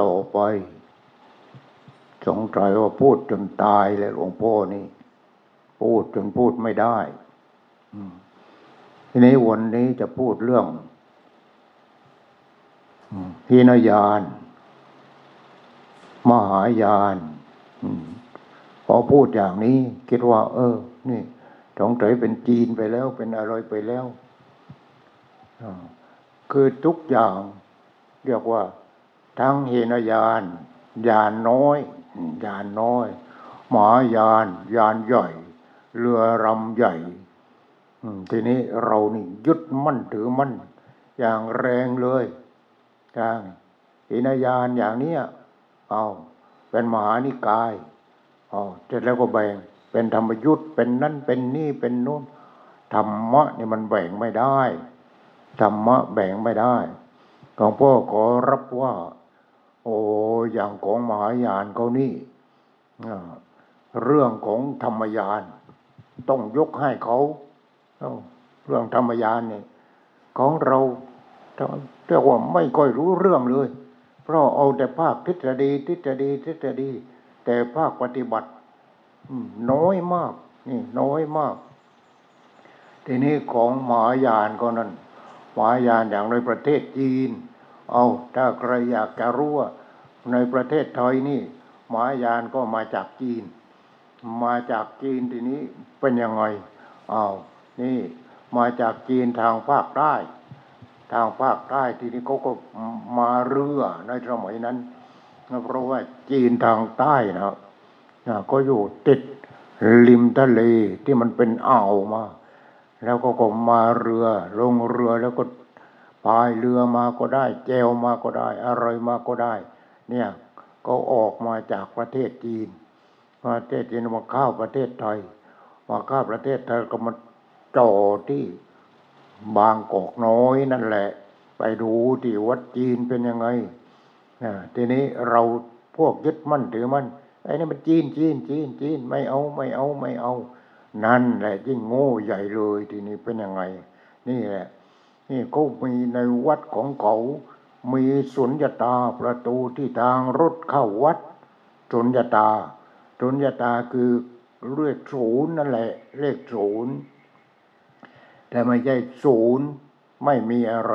ต่อไป สงสัยว่าพูดจนตายเลยหลวงพ่อนี่ พูดจนพูดไม่ได้ทีนี้วันนี้จะพูดเรื่องพินยาน มหายานพอพูดอย่างนี้ คิดว่า เออ นี่สงสัยเป็นจีนไปแล้วเป็นอะไรไปแล้วคือทุกอย่าง เรียกว่า ทั้งเฮนยานยานน้อยยานน้อย หมายานยานใหญ่ เรือรำใหญ่ทีนี้เรานี่ยึดมั่นถือมั่นอย่างแรงเลยทางเฮนยานอย่างเนี้ยเอาเป็นมหานิกายอ๋อเสร็จแล้วก็แบ่งเป็นธรรมยุทธ์เป็นนั่นเป็นนี่เป็นนู่นธรรมะนี่มันแบ่งไม่ได้ธรรมะแบ่งไม่ได้ของพ่อขอรับว่า โอ้อย่างของมหายานเขานี่เรื่องของธรรมยาน ต้องยกให้เขาเรื่องธรรมยานเนี่ยของเราเรียกว่าไม่ค่อยรู้เรื่องเลย เพราะเอาแต่ภาคทฤษฎีทฤษฎีทฤษฎี แต่ภาคปฏิบัติน้อยมากนี่น้อยมาก ทีนี้ของหมหายานก็นั่นหมหายานอย่างในประเทศจีน เอาถ้าใครอยากจะรู้ว่าในประเทศไทยนี่หมหายานก็มาจากจีน มาจากจีนทีนี้เป็นยังไงเอานี่มาจากจีนทางภาคใต้ทางภาคใต้ทีนี้เขาก็มาเรือในสมัยนั้นเพราะว่าจีนทางใต้นะนะก็อยู่ติดริมทะเลที่มันเป็นอ่าวมา แล้วก็ก็มาเรือลงเรือแล้วก็ พายเรือมาก็ได้ แจวมาก็ได้ อะไรมาก็ได้ เนี่ยก็ออกมาจากประเทศจีน ประเทศจีนมาเข้าประเทศไทย มาเข้าประเทศไทยก็มาจ่อที่บางกอกน้อยนั่นแหละ ไปดูที่วัดจีนเป็นยังไงทีนี้เราพวกยึดมั่นถือมั่นไอ้นี่มันจีนจีนจีนจีนไม่เอาไม่เอาไม่เอา นั่นแหละยิ่งโง่ใหญ่เลยทีนี้เป็นยังไง นี่แหละ นี่เขามีในวัดของเขา มีสุญญตาประตูที่ทางรถเข้าวัด สุญญตา สุญญตาคือเลขศูนย์นั่นแหละ เลขศูนย์แต่ไม่ใช่ศูนย์ไม่มีอะไร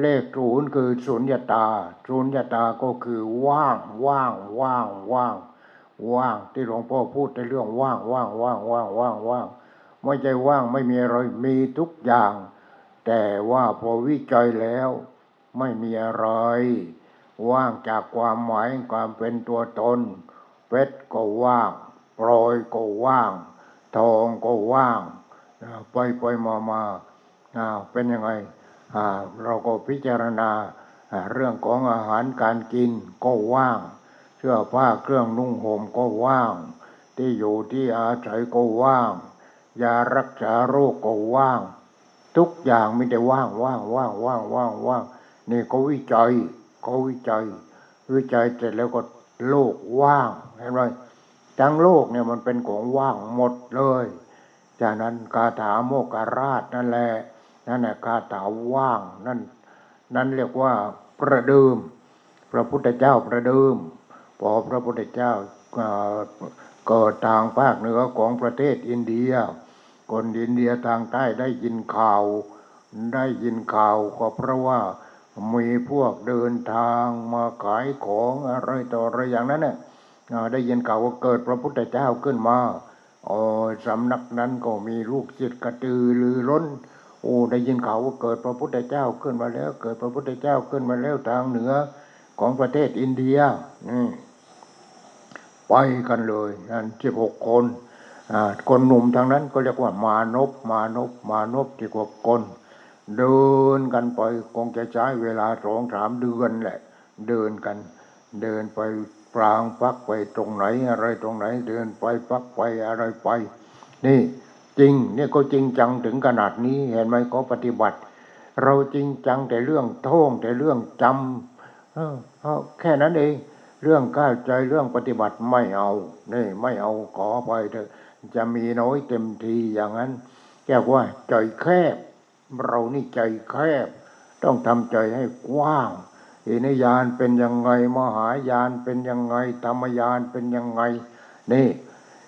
เลขศูนย์คือสุญญตาสุญญตาก็คือว่างว่างว่างว่างว่างที่หลวงพ่อพูดในเรื่องว่างว่างว่างว่างว่างว่างไม่ใช่ว่างไม่มีอะไรมีทุกอย่าง แต่ว่าพอวิจัยแล้วไม่มีอะไร ว่างจากความหมายความเป็นตัวตน เพชรก็ว่างปลอยก็ว่าง ทองก็ว่างอ่าไปไปมามาเป็นยังไงเราก็พิจารณาเรื่องของอาหารการกินก็ว่าง เสื้อผ้าเครื่องนุ่งห่มก็ว่าง ที่อยู่ที่อาศัยก็ว่าง ยารักษาโรคก็ว่าง ทุกอย่างมีแต่ว่างว่างว่างว่างว่างว่างนี่ก็วิจัยก็วิจัย วิจัยเสร็จแล้วก็โลกว่างเห็นไหมทั้งโลกเนี่ยมันเป็นของว่างหมดเลย จากนั้นคาถาโมกราชนั่นแหละนั่นแหละคาถาว่างนั่นนั่นเรียกว่าประเดิม พระพุทธเจ้าประเดิมพอพระพุทธเจ้าเกิดทางภาคเหนือของประเทศอินเดีย คนอินเดียทางใต้ได้ยินข่าว ได้ยินข่าวก็เพราะว่ามีพวกเดินทางมาขายของอะไรต่ออะไรอย่างนั้นเนี่ยได้ยินข่าวว่าเกิดพระพุทธเจ้าขึ้นมาอ๋อสำนักนั้นก็มีลูกศิษย์กระตือรือร้น โอ้ได้ยินข่าวว่าเกิดพระพุทธเจ้าขึ้นมาแล้ว เกิดพระพุทธเจ้าขึ้นมาแล้วทางเหนือของประเทศอินเดียนี่ไปกันเลยนั่นสิบหกคน อ่าคนหนุ่มทางนั้นก็เรียกว่ามานพมานพมานพที่กว่าคนเดินกันไปคงจะใช้เวลาสองสามเดือนแหละ เดินกัน เดินไปปรางพักไปตรงไหนอะไรตรงไหน เดินไปพักไปอะไรไป นี่จริงเนี่ยก็จริงจังถึงขนาดนี้เห็นไหมก็ปฏิบัติ เราจริงจังแต่เรื่องท่องแต่เรื่องจำเออแค่นั้นเองเรื่องก้าวใจเรื่องปฏิบัติไม่เอานี่ไม่เอาขอไปเถอะ จะมีน้อยเต็มทีอย่างนั้นแก้ว่าใจแคบ เรานี่ใจแคบ ต้องทำใจให้กว้างอินยานเป็นยังไงมหายานเป็นยังไงธรรมยานเป็นยังไง นี่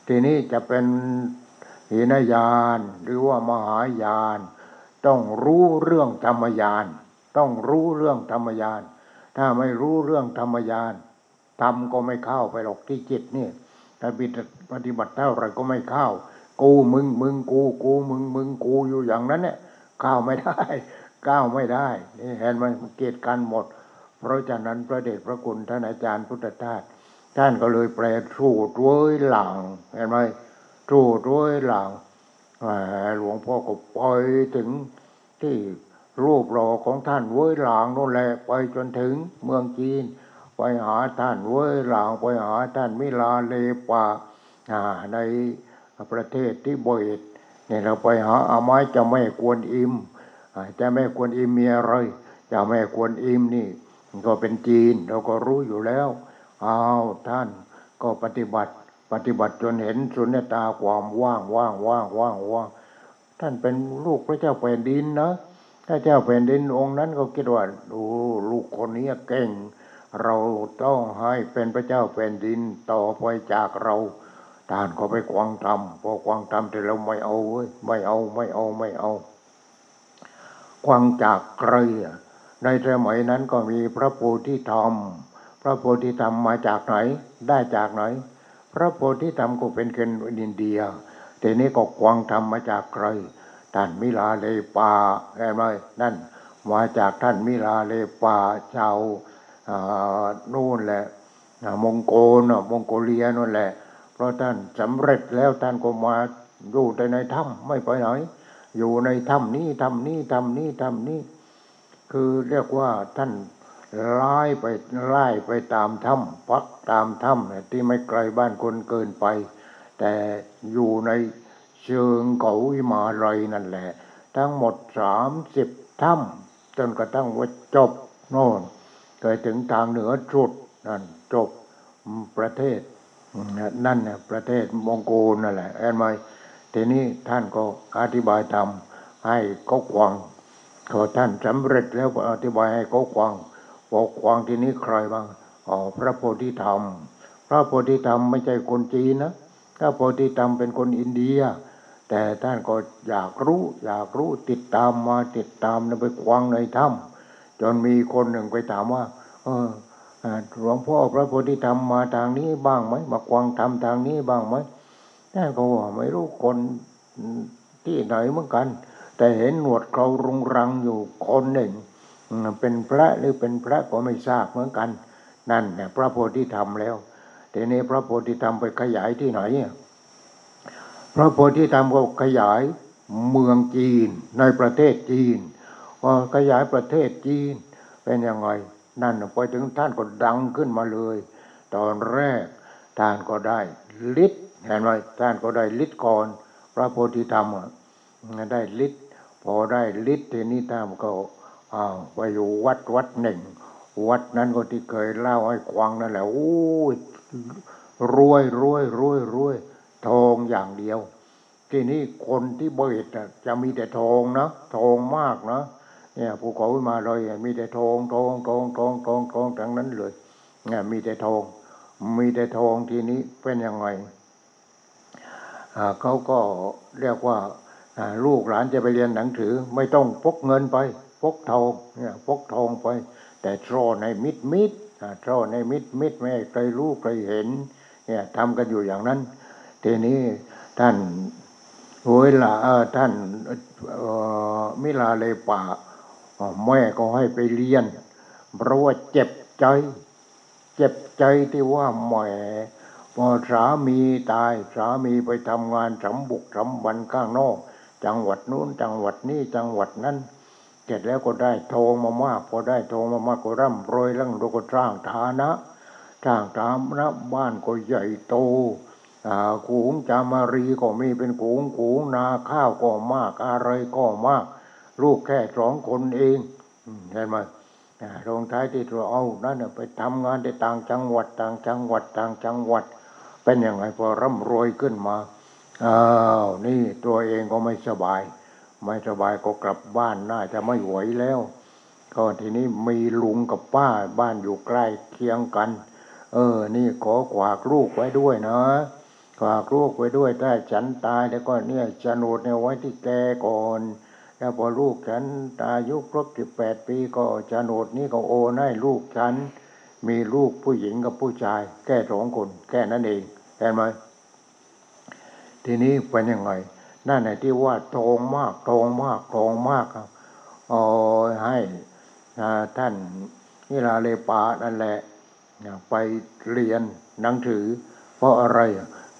ทีนี้จะเป็นหินยานหรือว่ามหายาน ต้องรู้เรื่องธรรมยาน ต้องรู้เรื่องธรรมยาน ถ้าไม่รู้เรื่องธรรมยานธรรมก็ไม่เข้าไปหรอกที่จิตนี่ถ้า ปฏิบัติเท่าไรก็ไม่เข้า กูมึงมึงกูกูมึงมึงกูอยู่อย่างนั้นเนี่ยเข้าวไม่ได้ก้าวไม่ได้นี่เห็นไหมเกียรติกันหมด เพราะฉะนั้นพระเดชพระคุณท่านอาจารย์พุทธทาสท่านก็เลยแปลสูตรด้วยหลังเห็นไหมสูตรด้วยหลังหลวงพ่อก็ไปถึงที่รูปหล่อของท่านเว้ยหลางนั่นแหละไปจนถึงเมืองจีน ไปหาท่านเว้ยหลางไปหาท่านมิลาเลปา ในประเทศที่บอยเนี่ยเราไปหาอาไม้จะไม่กวนอิมจะไม่กวนอิมมีอะไรจะไม่กวนอิมนี่ ก็เป็นจีนเราก็รู้อยู่แล้วอ้าวท่านก็ปฏิบัติ ปฏิบัติจนเห็นสุญญตาความว่างว่างว่างว่างว่างท่านเป็นลูกพระเจ้าแผ่นดินนะถ้าเจ้าแผ่นดินองค์นั้นก็คิดว่าดูลูกคนนี้เก่ง เราต้องให้เป็นพระเจ้าแผ่นดินต่อไปจากเรา ท่านก็ไปกวางทำพอกวางทำแต่เราไม่เอาเว้ยไม่เอาไม่เอาไม่เอากวางจากใครในสมัยนั้นก็มีพระโพธิธรรม พระโพธิธรรมมาจากไหน ได้จากไหน พระโพธิธรรมก็เป็นคนอินเดีย แต่นี้ก็กวางธรรมมาจากใคร ท่านมิลาเลปาเห็นไหมนั่น มาจากท่านมิลาเลปาชาวนู่นแหละมองโกลมองโกเลียนั่นแหละ ราะท่านสำเร็จแล้วท่านก็มาอยู่แต่ในถ้ำไม่ไปไหน อยู่ในถ้ำนี้ถ้ำนี้ถ้ำนี้ถ้ำนี้ คือเรียกว่าท่านไล่ไปไล่ไปตามถ้ำพักตามถ้ำที่ไม่ไกลบ้านคนเกินไป แต่อยู่ในเชิงเขาวิมาลัยนั่นแหละ ทั้งหมดสามสิบถ้ำจนกระทั่งว่าจบโน่นเกิดถึงทางเหนือสุดนั่นจบประเทศ นั่นเนี่ยประเทศมองโกลนั่นแหละเห็นไหมทีนี้ท่านก็อธิบายธรรมให้เขาควังพอท่านสำเร็จแล้วก็อธิบายให้เขาควังบอกควังทีนี้ใครบ้างอ๋อพระโพธิธรรม พระโพธิธรรมไม่ใช่คนจีนนะพระโพธิธรรมเป็นคนอินเดีย แต่ท่านก็อยากรู้ อยากรู้ติดตามมาติดตามไปควังในถ้ำจนมีคนหนึ่งไปถามว่า เออ หลวงพ่อพระโพธิธรรมมาทางนี้บ้างไหมมาควังธรรมทางนี้บ้างไหมท่านก็ว่าไม่รู้คนที่ไหนเหมือนกัน แต่เห็นหนวดเขารุงรังอยู่คนหนึ่ง เป็นพระหรือเป็นพระก็ไม่ทราบเหมือนกัน นั่นเนี่ยพระโพธิธรรมแล้วทีนี้พระโพธิธรรมไปขยายที่ไหนพระโพธิธรรมก็ขยายเมืองจีนในประเทศจีนขยายประเทศจีนเป็นยังไง นั่นไปถึงท่านก็ดังขึ้นมาเลย ตอนแรกท่านก็ได้ฤทธิ์เห็นไหมท่านก็ได้ฤทธิ์ก่อน พระโพธิธรรมได้ฤทธิ์พอได้ฤทธิ์ทีนี้ท่านก็อ้าวไปอยู่วัดวัดหนึ่ง วัดนั้นก็ที่เคยเล่าให้ควังนั่นแหละโอ้ยรวยรวยรวยรวยทองอย่างเดียว ทีนี้คนที่เบิดจะมีแต่ทองนะทองมากนะ เนี่ยภูเขามาเลยมีแต่ทองทองทองทองทองทองทั้งนั้นเลยเนี่ยมีแต่ทอง มีแต่ทองทีนี้เป็นยังไงเขาก็เรียกว่าลูกหลานจะไปเรียนหนังสือ ไม่ต้องพกเงินไปพกทองเนี่ยพกทองไป แต่ตรอในมิดมิดอ่าตรอในมิดมิดไม่ใครรู้ใครเห็นเนี่ยทำกันอยู่อย่างนั้น ทีนี้ท่านเวลาเอ่อท่านมิลาเลปา แม่ก็ให้ไปเรียน เพราะว่าเจ็บใจ เจ็บใจที่ว่าแหมพอสามีตายสามีไปทำงานสำบุกสำบันข้างนอก จังหวัดนู้นจังหวัดนี้จังหวัดนั้นเสร็จแล้วก็ได้ทองมามากพอได้ทองมามากก็ร่ำรวยแล้วเราก็สร้างฐานะสร้างฐานะบ้านก็ใหญ่โตอ่าขูงจามารีก็มีเป็นขูงขูงนาข้าวก็มากอะไรก็มาก ลูกแค่สองคนเองเห็นไหมลงท้ายที่ตัวเอานั่นน่ะไปทำงานในต่างจังหวัด ต่างจังหวัด ต่างจังหวัด เป็นยังไงพอร่ำรวยขึ้นมาอ้าวนี่ตัวเองก็ไม่สบาย ไม่สบายก็กลับบ้านน่าจะไม่ไหวแล้วก็ทีนี้มีลุงกับป้าบ้านอยู่ใกล้เคียงกัน เออ นี่ขอขวากลูกไว้ด้วยนะขวากลูกไว้ด้วยถ้าฉันตายแล้วก็เนี่ยโฉนดเนี่ยไว้ที่แกก่อน แล้วพอลูกฉันอายุครบสิบแปดปีก็โฉนดนี้ก็โอนให้ลูกฉัน มีลูกผู้หญิงกับผู้ชาย แค่สองคน แค่นั้นเองเห็นไหมทีนี้เป็นยังไงนั่นแหละที่ว่าทองมากทองมากทองมากครับโอ้ให้ท่านนิลาเลปานั่นแหละไปเรียนหนังสือ เพราะอะไร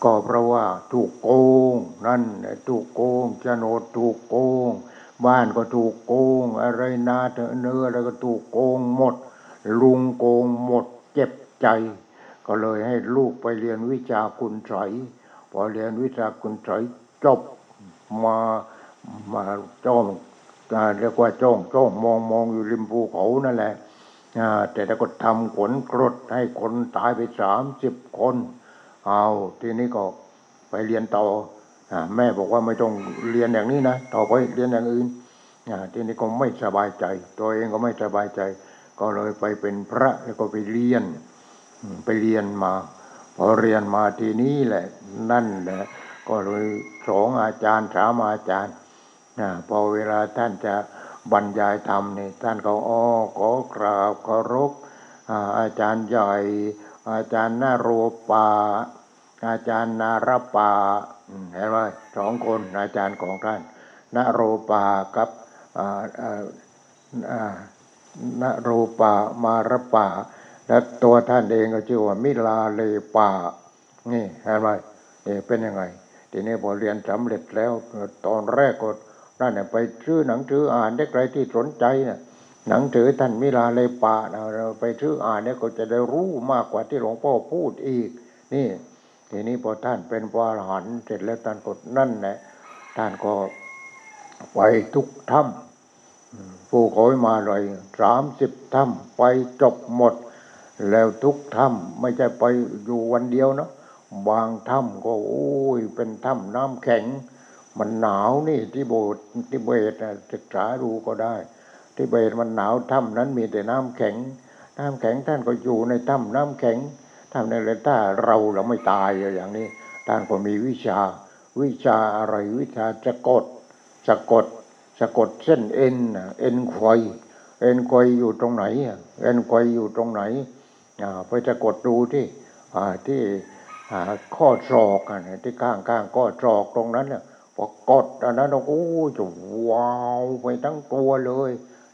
ก็เพราะว่าถูกโกง นั่นแหละถูกโกงโฉนดถูกโกง บ้านก็ถูกโกง อะไรนาเถอเนื้ออะไรก็ถูกโกงหมด ลุงโกงหมดเจ็บใจ ก็เลยให้ลูกไปเรียนวิชาคุณไสยพอเรียนวิชาคุณไสยจบมามาจ้องอ่าเรียกว่าจ้องจ้องมองมองอยู่ริมภูเขานั่นแหละแต่แล้วก็ทำขนกรดให้คนตายไปสามสิบคน เอาทีนี้ก็ไปเรียนต่อ แม่บอกว่าไม่ต้องเรียนอย่างนี้นะต่อไปเรียนอย่างอื่นทีนี้ก็ไม่สบายใจ ตัวเองก็ไม่สบายใจ ก็เลยไปเป็นพระแล้วก็ไปเรียนไปเรียนมาพอเรียนมาทีนี้แหละนั่นแหละก็เลยสองอาจารย์สามอาจารย์นะพอเวลาท่านจะบรรยายธรรมนี่ท่านก็อ้อขอกราบเคารพอาจารย์ใหญ่ อาจารย์นาโรปา อาจารย์นารปา เห็นไหมสองคนอาจารย์ของท่านนาโรปากับอ่าอ่าอ่านโรปามารปาและตัวท่านเองก็ชื่อว่ามิลาเลปานี่เห็นไหมนี่เป็นยังไง ทีนี้พอเรียนสำเร็จแล้วตอนแรกก็นั่นน่ไปซื้อหนังสืออ่านได้ใครที่สนใจน่ะหนังสือท่านมิลาเลปานะเราไปซื้ออ่านเนี่ยก็จะได้รู้มากกว่าที่หลวงพ่อพูดอีก นี่ ทีนี้พอท่านเป็นพระอรหันต์เสร็จแล้วท่านก็นั่นแหละท่านก็ไปทุกถ้ำผู้ขอยมาเลยสามสิบถ้ำไปจบหมด แล้วทุกถ้ำไม่ใช่ไปอยู่วันเดียวนะบางถ้ำก็โอ้ยเป็นถ้ำน้ำแข็ง มันหนาวนี่ที่โบสที่เบสศึกษาดูก็ได้ ที่เบสมันหนาวถ้ำนั้นมีแต่น้ำแข็ง น้ำแข็งท่านก็อยู่ในถ้ำน้ำแข็ง ถ้ำนั่นแหละถ้าเราเราไม่ตายอย่างนี้ท่านก็มีวิชา วิชาอะไรวิชาจะกดสะกดสะกดเส้นเอ็นเอ็นควยเอ็นควยอยู่ตรงไหนเอ็นควยอยู่ตรงไหนอ่าไปสะกดดูที่อ่าที่อ่าข้อศอกอะที่ข้างข้างข้อศอกตรงนั้นเนี่ยพอกดอันนั้นโอ้ยจะว้าวไปทั้งตัวเลย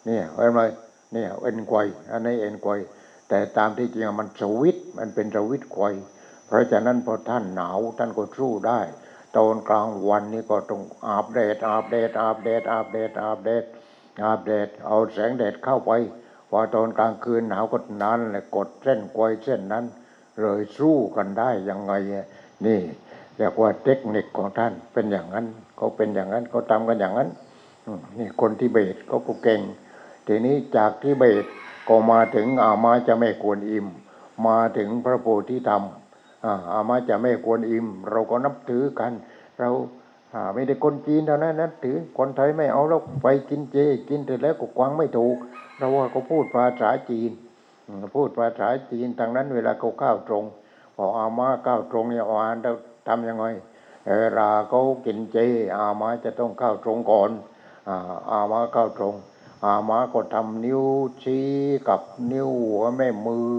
เนี่ยเห็นไหมเนี่ยเอ็นควยอันนี้เอ็นควย แต่ตามที่จริงมันสวิตมันเป็นสวิตควยเพราะฉะนั้นพอท่านหนาวท่านก็สู้ได้ ตอนกลางวันนี่ก็ต้องอาบแดดอาบแดดอาบแดดอาบแดดอาบแดดอาบแดดเอาแสงแดดเข้าไปพอตอนกลางคืนหนาวก็นั้นแหละกดเส้นกวยเส้นนั้น เลยสู้กันได้ยังไงนี่เรียกว่าเทคนิคของท่านเป็นอย่างนั้นเขาเป็นอย่างนั้นเขาทำกันอย่างนั้นนี่คนทิเบตเขาก็เก่ง ทีนี้จากทิเบต ก็มาถึงอามาจะไม่ควรอิ่ม มาถึงพระโพธิธรรมอาอามาจะไม่ควรอิ่ม เราก็นับถือกัน เราไม่ได้คนจีนเท่านั้นนับถือคนไทยไม่เอาแล้วไปกินเจ กินเสร็จแล้วก็กวางไม่ถูกเราว่าเขาพูดภาษาจีน พูดภาษาจีนทางนั้นเวลาเขาเข้าวตรงพออามาเข้าวตรงเนี่ยอ่านเราทำยังไงเวลาเขากินเจ อามาจะต้องเข้าวตรงก่อนอาอามาเข้าวตรง อามาก็ทำนิ้วชี้กับนิ้วหัวแม่มือ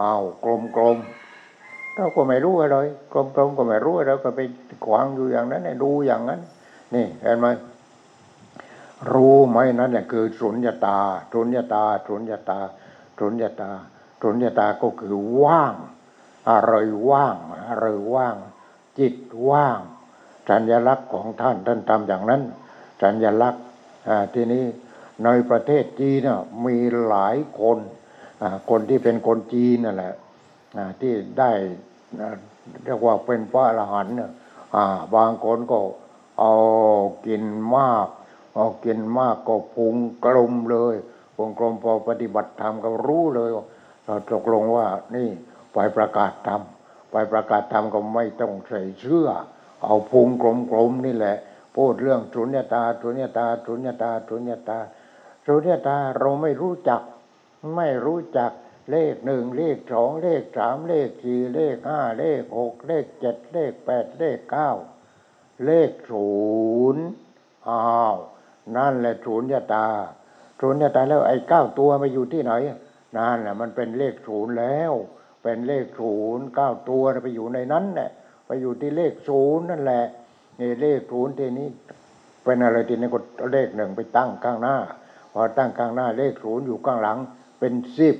อ้าวกลมกลมๆเราก็ไม่รู้อะไรกลมกลมๆก็ไม่รู้อะไรก็ไปขวางอยู่อย่างนั้นน่ะดูอย่างนั้น นี่เห็นไหมรู้ไหมนั่นแหละคือสุญญตาสุญญตาสุญญตาสุญญตาสุญญตาก็คือว่าง อะไรว่างอะไรว่าง จิตว่างสัญลักษณ์ของท่านท่านทำอย่างนั้นสัญลักษณ์ทีนี้ ในประเทศจีนน่ะมีหลายคนคนที่เป็นคนจีนนั่นแหละที่ได้เรียกว่าเป็นพระอรหันต์น่ะอ่าบางคนก็เอากินมากเอากินมากก็พุงกลมเลยพุงกลมพอปฏิบัติธรรมก็รู้เลยเราตกลงว่านี่ไปประกาศธรรมไปประกาศธรรมก็ไม่ต้องใส่เสื้อเอาพุงกลมๆนี่แหละ พูดเรื่องสุญญตาสุญญตาสุญญตาสุญญตา สุญญตาเราไม่รู้จัก ไม่รู้จักเลขหนึ่งเลขสองเลขสามเลขสี่เลขห้าเลขหกเลขเจ็ดเลขแปดเลขเก้าเลขศูนย์อ้าวนั่นแหละศูนย์ตาศูนย์ตาแล้วไอ้เก้าตัวมาอยู่ที่ไหนนั่นแหละมันเป็นเลขศูนย์แล้ว เป็นเลขศูนย์เก้าตัวไปอยู่ในนั้นแหละไปอยู่ที่เลขศูนย์นั่นแหละนี่เลขศูนย์ทีนี้ เป็นอะไรทีนี้ก็เลขหนึ่งไปตั้งข้างหน้า พอตั้งข้างหน้าเลขศูนย์อยู่ข้างหลัง เป็นสิบ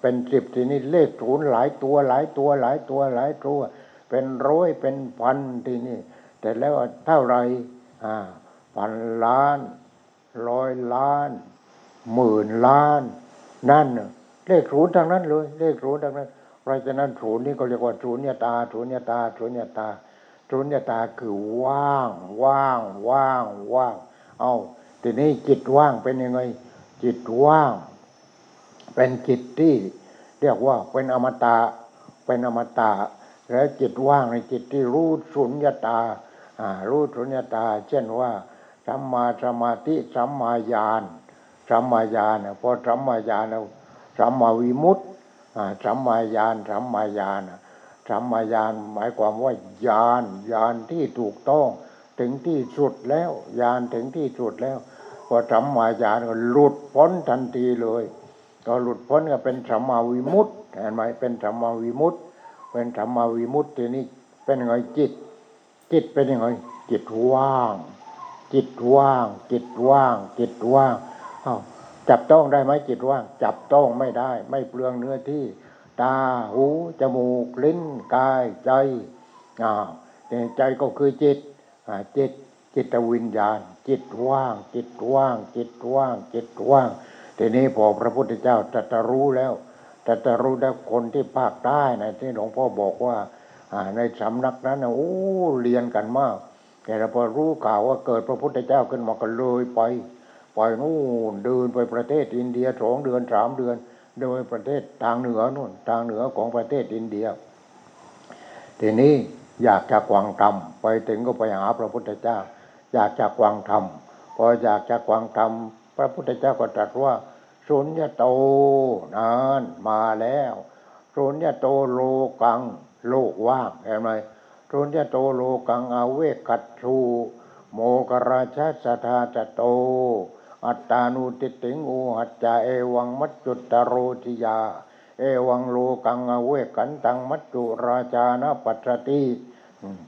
เป็นสิบทีนี้เลขศูนย์หลายตัวหลายตัวหลายตัวหลายตัว เป็นร้อยเป็นพันทีนี้แต่แล้วเท่าไหรอ่าพันล้านร้อยล้านหมื่นล้าน นั่นเลขศูนย์ทางนั้นเลย เลขศูนย์ทางนั้นเพราะฉะนั้นศูนย์นี่ก็เรียกว่าศูนย์ตาศูนย์ตาศูนย์ตาสุญญตาคือว่าง ว่าง ว่าง ว่าง เอา ทีนี้จิตว่างเป็นยังไง จิตว่าง เป็นจิตที่ เรียกว่าเป็นอมตะเป็นอมตะแล้วจิตว่างในจิตที่รู้สุญญตาอ่ารู้สุญญตา เช่นว่าสัมมาสมาธิสัมมาญาณสัมมาญาณพอสัมมาญาณแล้วสัมมาวิมุตติอ่าสัมมาญาณสัมมาญาณสัมมาญาณหมายความว่าญาณญาณที่ถูกต้อง ถึงที่สุดแล้วญาณถึงที่สุดแล้ว พอสัมมาญาณก็หลุดพ้นทันทีเลย ก็หลุดพ้นก็เป็นสัมมาวิมุตติเห็นไหมเป็นสัมมาวิมุตติเป็นสัมมาวิมุตติทีนี้เป็นไงจิต จิตเป็นยังไงจิตว่าง จิตว่าง จิตว่าง จิตว่างอ้าจับต้องได้ไหมจิตว่าง จับต้องไม่ได้ ไม่เปลืองเนื้อที่ ตาหูจมูกลิ้นกายใจอ้าใจก็คือจิต จิตจิตวิญญาณ จิตว่าง จิตว่าง จิตว่าง จิตว่าง ทีนี้พอพระพุทธเจ้าตรัสรู้แล้วตรัสรู้แล้วคนที่ภาคใต้นะที่หลวงพ่อบอกว่าในสำนักนั้นนะโอ้เรียนกันมากแต่พอรู้ข่าวว่าเกิดพระพุทธเจ้าขึ้นมาก็เลยไปไปนู่นเดินไปประเทศอินเดียสองเดือนสามเดือน โดยประเทศทางเหนือนู่นทางเหนือของประเทศอินเดียทีนี้ อยากจะกวางธรรมไปถึงก็ไปหาพระพุทธเจ้า อยากจะกวางธรรมพออยากจะกวางธรรมพระพุทธเจ้าก็ตรัสว่าสุญญโตนานมาแล้วสุญญโตโลกังโลกว่างเห็นไหมสุญญโตโลกังอาเวกัตชูโมกราชสทาจโต อัตตานุติติงอุหัจจาเอวังมัจจุตตโรติยา เอวังโลกังอเวกันตังมัจจุราชานะปัสติ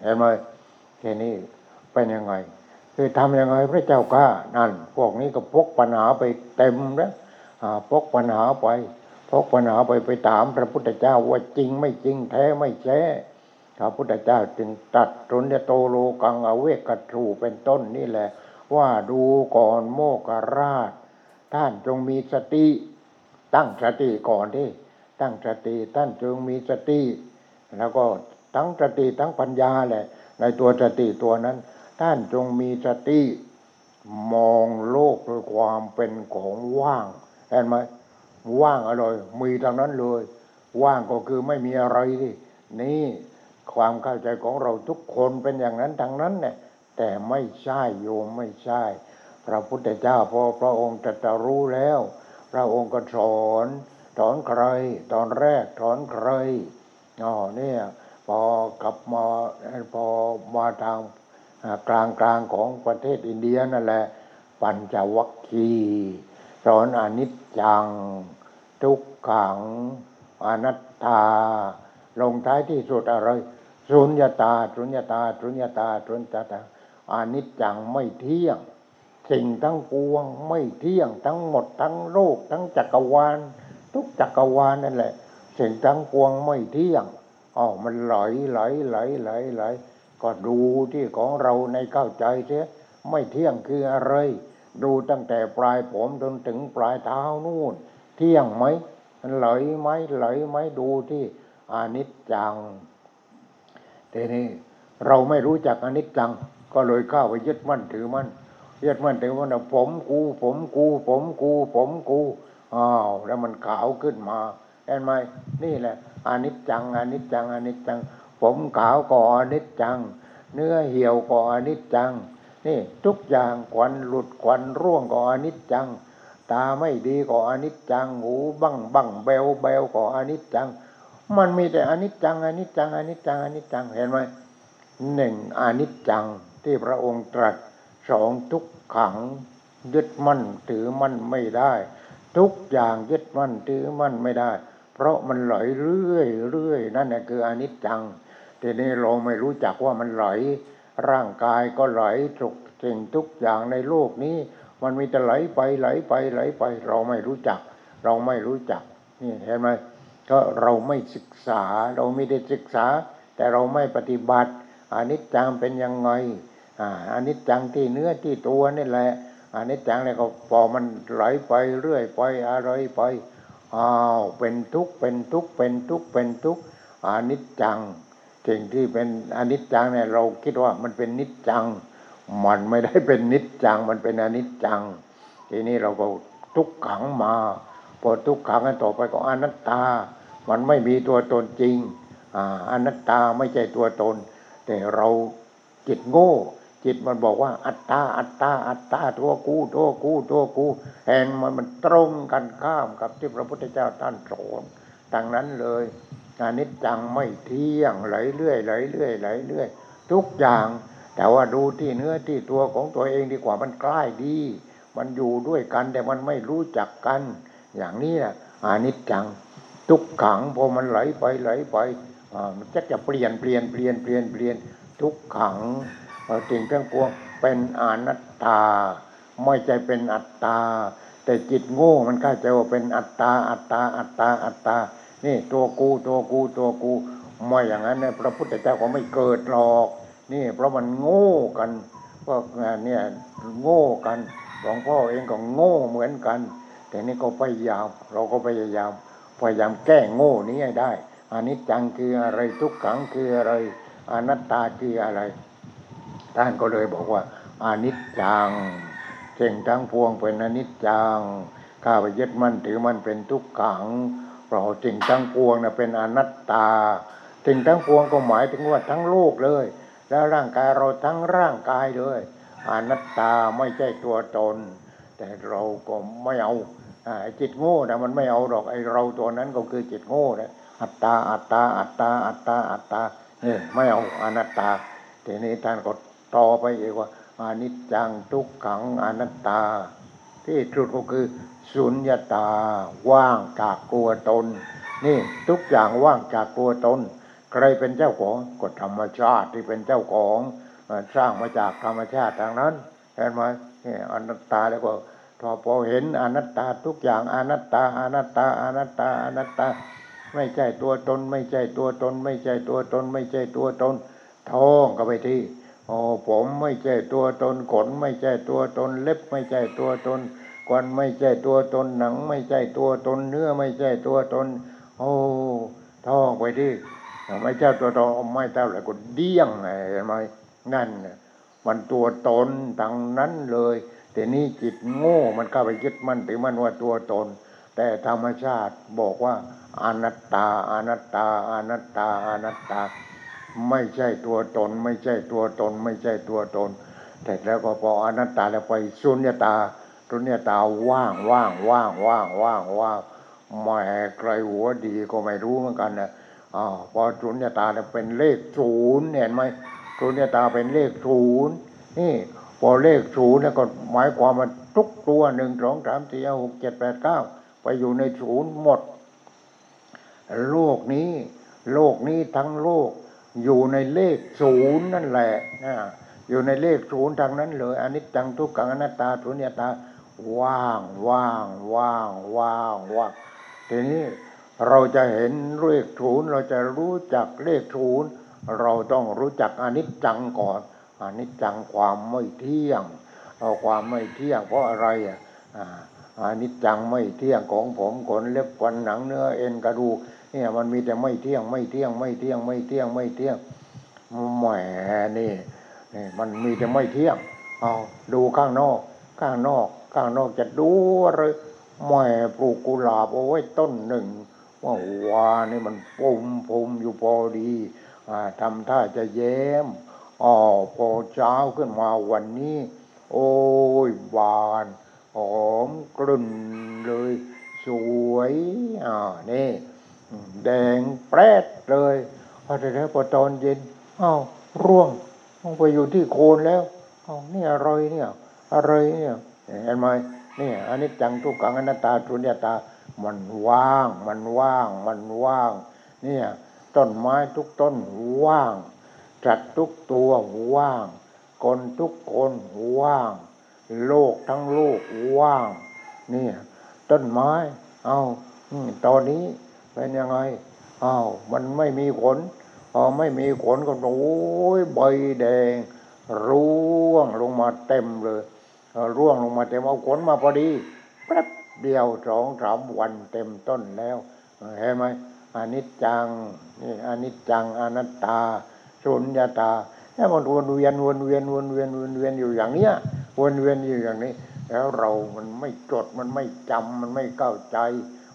เห็นไหมแค่นี้เป็นยังไง คือทำยังไงพระเจ้าข้านั่น พวกนี้ก็พกปัญหาไปเต็มแล้วพกปัญหาไปพกปัญหาไปไปถามพระพุทธเจ้าว่าจริงไม่จริงแท้ไม่แท้พระพุทธเจ้าจึงตัดสุญญโตโลกังอเวกัตรูเป็นต้นนี่แหละ ว่าดูก่อนโมกราช ท่านจงมีสติ ตั้งสติก่อนที่ตั้งสติท่านจงมีสติ แล้วก็ ทั้งสติทั้งปัญญาแหละ ในตัวสติตัวนั้น ท่านจงมีสติมองโลกด้วยความเป็นของว่างเห็นไหมว่างอร่อยมีทางนั้นเลย ว่างก็คือไม่มีอะไรที่นี่ความเข้าใจของเราทุกคนเป็นอย่างนั้นทางนั้นเนี่ยแต่ไม่ใช่โยมไม่ใช่พระพุทธเจ้าพอพระองค์ตรัสรู้แล้ว พระองค์ก็สอนสอนใครตอนแรกสอนใครอ๋อเนี่ย พอกลับมาพอมาทางกลางกลางของประเทศอินเดียนั่นแหละ ปัญจวัคคีสอนอนิจจัง ทุกขังอนัตตา ลงท้ายที่สุดอะไรสุญญาตาสุญญาตาสุญญาตาสุญญาตาอนิจจังไม่เที่ยง สิ่งทั้งปวงไม่เที่ยงทั้งหมดทั้งโลกทั้งจักรวาล ทุกจักรวาลนั่นแหละ สิ่งทั้งปวงไม่เที่ยง อ๋อมันไหลไหลไหลไหลไหลก็ดูที่ของเราในเข้าใจเสียไม่เที่ยงคืออะไร ดูตั้งแต่ปลายผมจนถึงปลายเท้านู่น เที่ยงไหมมันไหลไหมไหลไหมดูที่อนิจจังทีนี้เราไม่รู้จักอนิจจัง ก็เลยเข้าไปยึดมั่นถือมั่นยึดมั่นถือมั่นว่าผมกู ผมกู ผมกู ผมกูอ้าวแล้วมันขาวขึ้นมา เห็นไหมนี่แหละอนิจจังอนิจจังอนิจจัง ผมขาวก็อนิจจัง เนื้อเหี่ยวก็อนิจจัง นี่ทุกอย่างควันหลุดควันร่วงก็อนิจจัง ตาไม่ดีก็อนิจจัง หูบังบังเบลเบลก็อนิจจัง มันมีแต่อนิจจังอนิจจังอนิจจังอนิจจังเห็นไหมหนึ่งอนิจจังที่พระองค์ตรัสสองทุกขังยึดมั่นถือมั่นไม่ได้ ทุกอย่างยึดมั่นถือมั่นไม่ได้ ราะมันไหลเรื่อยเรื่อยนั่นแหละคืออนิจจังทีนี้เราไม่รู้จักว่ามันไหล ร่างกายก็ไหลทุกสิ่งทุกอย่างในโลกนี้ มันมีแต่ไหลไปไหลไปไหลไป เราไม่รู้จัก เราไม่รู้จักนี่เห็นไหมก็เราไม่ศึกษาเราไม่ได้ศึกษา แต่เราไม่ปฏิบัติอนิจจังเป็นยังไงอ่าอนิจจังที่เนื้อที่ตัวนี่แหละอนิจจังเนี่ยก็พอมันไหลไปเรื่อยไปอะไรไป อ้าวเป็นทุกข์เป็นทุกข์เป็นทุกข์เป็นทุกข์อนิจจัง สิ่งที่เป็นอนิจจังเนี่ยเราคิดว่ามันเป็นนิจจัง มันไม่ได้เป็นนิจจัง มันเป็นอนิจจัง ทีนี้เราก็ทุกขังมาพอทุกขังกันต่อไปก็อนัตตา มันไม่มีตัวตนจริงอ่าอนัตตาไม่ใช่ตัวตน แต่เราจิตโง่ จิตมันบอกว่า อัตตาอัตตาอัตตาตัวกูตัวกูตัวกูแอนมันมันตรงกันข้ามกับที่พระพุทธเจ้าท่านสอนดังนั้นเลยอนิจจังไม่เที่ยงไหลเรื่อยไหลเรื่อยไหลเรื่อยทุกอย่าง แต่ว่าดูที่เนื้อที่ตัวของตัวเองดีกว่ามันใกล้ดี มันอยู่ด้วยกันแต่มันไม่รู้จักกัน อย่างนี้แหละอนิจจัง ทุกขังพอมันไหลไปไหลไปมันจะจะเปลี่ยนเปลี่ยนเปลี่ยนเปลี่ยนเปลี่ยนทุกขัง สิ่งทั้งปวงเป็นอนัตตา ไม่ใช่เป็นอัตตา แต่จิตโง่มันเข้าใจว่าเป็นอัตตา อัตตา อัตตา อัตตา นี่ตัวกูตัวกูตัวกูไม่อย่างนั้นเนี่ยพระพุทธเจ้าก็ไม่เกิดหรอก นี่เพราะมันโง่กันพวกเนี่ยโง่กันหลวงพ่อเองก็โง่เหมือนกัน แต่นี่ก็พยายามเราก็พยายาม พยายามแก้โง่นี้ให้ได้อานิจจังคืออะไรทุกขังคืออะไรอนัตตาคืออะไร ท่านก็เลยบอกว่าอานิจจังสิ่งทั้งพวงเป็นอนิจจังข้าไปยึดมั่นถือมันเป็นทุกขังเราสิ่งทั้งปวงนะเป็นอนัตตาสิ่งทั้งปวงก็หมายถึงว่าทั้งโลกเลย แล้วร่างกายเราทั้งร่างกายเลยอนัตตาไม่ใช่ตัวตน แต่เราก็ไม่เอาอ่าไอ้จิตโง่นะมันไม่เอาหรอกไอ้เราตัวนั้นก็คือจิตโง่นะอัตตาอัตตาอัตตาอัตตาอัตตาเนี่ยไม่เอาอนัตตาทีนี้ท่านก็ ต่อไปอีกว่าอานิจจังทุกขังอนัตตา ที่สุดก็คือสุญญตาว่างจากตัวตน นี่ทุกอย่างว่างจากตัวตน ใครเป็นเจ้าของก็ธรรมชาติที่เป็นเจ้าของสร้างมาจากธรรมชาติทางนั้นเห็นไหมนี่อนัตตาแล้วก็พอพอเห็นอนัตตาทุกอย่างอนัตตาอนัตตาอนัตตาอนัตตา ไม่ใช่ตัวตน ไม่ใช่ตัวตน ไม่ใช่ตัวตน ไม่ใช่ตัวตนท่องก็ไปที่ โอ้ผมไม่ใช่ตัวตนขนไม่ใช่ตัวตน เล็บไม่ใช่ตัวตนควันไม่ใช่ตัวตนหนัง ไม่ใช่ตัวตนเนื้อไม่ใช่ตัวตน โอ้ท่องไปที่ไม่ใช่ตัวตนไม่เท่าไหร่ก็เดี้ยงไงเห็นไหมนั่นน่ะมันตัวตนทั้งนั้นเลย แต่นี่จิตโง่มันเข้าไปยึดมันถือมันว่าตัวตน แต่ธรรมชาติบอกว่าอนัตตาอนัตตาอนัตตาอนัตตา ไม่ใช่ตัวตน ไม่ใช่ตัวตน ไม่ใช่ตัวตนแต่แล้วก็พออนัตตาแล้วไปสุญญตาสุญญตาว่างว่างว่างว่างว่างว่างแหม่ใครหัวดีก็ไม่รู้เหมือนกันนะอ่าพอสุญญตาเนี่ยเป็นเลขศูนย์เห็นไหมสุญญตาเป็นเลขศูนย์นี่พอเลขศูนย์เนี่ยก็หมายความว่าทุกตัวหนึ่งสองสามสี่ห้าหกเจ็ดแปดเก้าไปอยู่ในศูนย์หมด โลกนี้ โลกนี้ทั้งโลก อยู่ในเลขศูนย์นั่นแหละนะอยู่ในเลขศูนย์ทางนั้นเลยอนิจจังทุกขังอนัตตาสุญญตา ว่างว่างว่างว่างว่างทีนี้เราจะเห็นเลขศูนย์เราจะรู้จักเลขศูนย์เราต้องรู้จักอนิจจังก่อนอนิจจังความไม่เที่ยงเอาความไม่เที่ยง เพราะอะไรอะอ่าอนิจจังไม่เที่ยงของผมขนเล็บฟันหนังเนื้อเอ็นกระดูก เนี่ยมันมีแต่ไม่เที่ยงไม่เที่ยงไม่เที่ยงไม่เที่ยงไม่เที่ยงแหมนี่นี่มันมีแต่ไม่เที่ยงเอาดูข้างนอก ข้างนอก ข้างนอกจะดูอะไรแหม่ปลูกกุหลาบเอาไว้ต้นหนึ่งว่าวานี่มันปุ่มปุ่มอยู่พอดีอ่าทำท่าจะแย้มอ๋อพอเช้าขึ้นมาวันนี้ โอ้ยบานหอมกลุ่นเลย สวยอ่านี่ แดงแปรดเลยพอแต่แล้วพอตอนเย็นอ้าวร่วงลงไปอยู่ที่โคนแล้วอ้าวนี่อะไรเนี่ยอะไรเนี่ยเห็นไหมนี่อันนี้จังทุกขังอนัตตาสุญญตา มันว่าง มันว่าง มันว่าง เนี่ยต้นไม้ทุกต้นว่างจัดทุกตัวว่าง คนทุกคนว่าง โลกทั้งโลกว่าง เนี่ย ต้นไม้ เอาอืมตอนนี้ เป็นยังไงอ้าวมันไม่มีขนพอไม่มีขนก็โอ้ยใบแดง ร่วงลงมาเต็มเลยร่วงลงมาเต็มเอาขนมาพอดีแป๊บเดียวสองสามวันเต็มต้นแล้วเห็นไหมอนิจจังนี่อนิจจังอนัตตาสุญญตาเนี่ยมันวนเวียนวนเวียนวนเวียนวนเวียนอยู่อย่างเนี้ยวนเวียนอยู่อย่างนี้ แล้วเรามันไม่จดมันไม่จำมันไม่เข้าใจ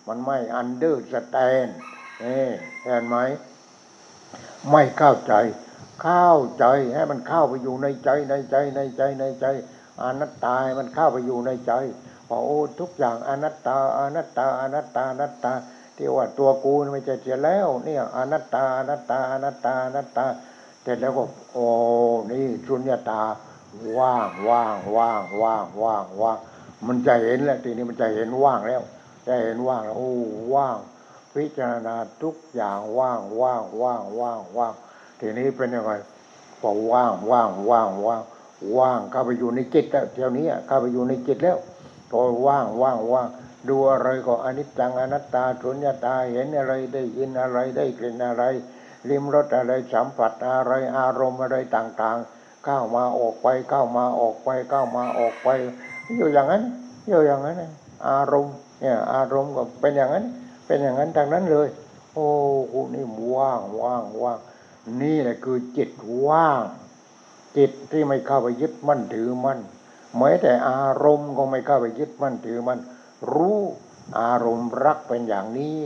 มันไม่ understand นี่เห็นไหมไม่เข้าใจ เข้าใจให้มันเข้าไปอยู่ในใจในใจในใจในใจอนัตตามันเข้าไปอยู่ในใจพอโอ้ทุกอย่างอนัตตาอนัตตาอนัตตาอนัตตาที่ว่าตัวกูไม่ใช่เสียแล้ว เนี่ยอนัตตาอนัตตาอนัตตาอนัตตาเสร็จแล้วก็โอ้นี่สุญญตาว่างว่างว่างว่างว่างว่างมันจะเห็นแล้วทีนี้มันจะเห็นว่างแล้ว จะเห็นว่างแล้วโอ้ว่าง พิจารณาทุกอย่างว่างว่างว่างว่างว่างทีนี้เป็นยังไงพอว่างว่างว่างว่างว่างเข้าไปอยู่ในจิตแล้วเที่ยวนี้เข้าไปอยู่ในจิตแล้วพอว่างว่างว่างดูอะไรก็อนิจจังอนัตตาสุญญตาเห็นอะไรได้ยินอะไรได้กลิ่นอะไรลิมรสอะไรสัมผัสอะไรอารมณ์อะไรต่างๆ เข้ามาออกไปเข้ามาออกไปเข้ามาออกไปอยู่อย่างนั้นอยู่อย่างนั้นอารมณ์ เนี่ย อารมณ์ก็เป็นอย่างนั้น เป็นอย่างนั้นทางนั้นเลย โอ้โหนี่ว่างว่างว่างนี่แหละคือจิตว่าง จิตที่ไม่เข้าไปยึดมั่นถือมั่นแม้แต่อารมณ์ก็ไม่เข้าไปยึดมั่นถือมั่นรู้อารมณ์รักเป็นอย่างนี้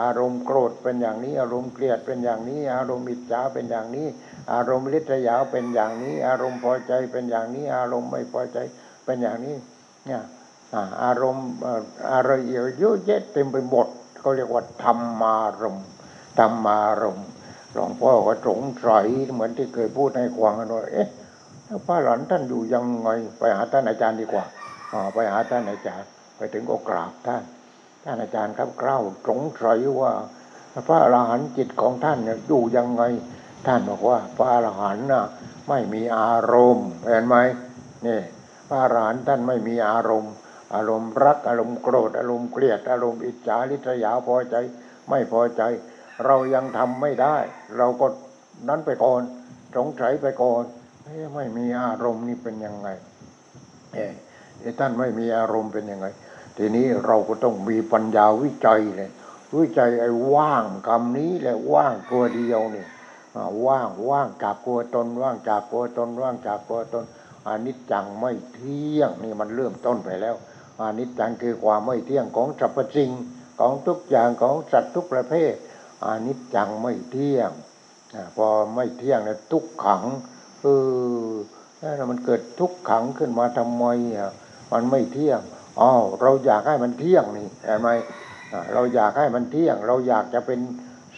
อารมณ์โกรธเป็นอย่างนี้ อารมณ์เกลียดเป็นอย่างนี้ อารมณ์อิจฉาเป็นอย่างนี้ อารมณ์ลิษยาเป็นอย่างนี้ อารมณ์พอใจเป็นอย่างนี้ อารมณ์ไม่พอใจเป็นอย่างนี้เนี่ย อารมณ์อะไรเยอะแยะเต็มไปหมดเขาเรียกว่าธรรมารมณ์ธรรมารมณ์หลวงพ่อก็สงสัยเหมือนที่เคยพูดให้ควางกันว่าเอ๊ะพระหลานท่านอยู่ยังไงไปหาท่านอาจารย์ดีกว่าอ่าไปหาท่านอาจารย์ ไปถึงก็กราบท่าน ท่านอาจารย์ครับเกล้าสงสัยว่า พระอรหันต์จิตของท่านอยู่ยังไง ท่านบอกว่าพระอรหันต์น่ะไม่มีอารมณ์เห็นไหมนี่พระอรหันต์ท่านไม่มีอารมณ์ อารมณ์รักอารมณ์โกรธอารมณ์เกลียดอารมณ์อิจฉาริษยาพอใจ ไม่พอใจ เรายังทำไม่ได้ เราก็นั้นไปก่อนสงสัยไปก่อนไม่มีอารมณ์นี่เป็นยังไงเอ๊ะเอ๊ะท่านไม่มีอารมณ์เป็นยังไง ทีนี้เราก็ต้องมีปัญญาวิจัยเลยวิจัยไอ้ว่างคำนี้แหละว่างตัวเดียวนี่อ่าว่างว่างจากตัวตนว่างจากตัวตนว่างจากตัวตนอนิจจังไม่เที่ยงนี่มันเริ่มต้นไปแล้ว อนิจจังคือความไม่เที่ยงของสรรพสิ่งของทุกอย่างของสัตว์ทุกประเภทอนิจจังไม่เที่ยงพอไม่เที่ยงเนี่ยทุกขังเออแล้วมันเกิดทุกขังขึ้นมาทำไมอะมันไม่เที่ยงอ๋อเราอยากให้มันเที่ยงนี่เห็นไหมเราอยากให้มันเที่ยง เราอยากจะเป็น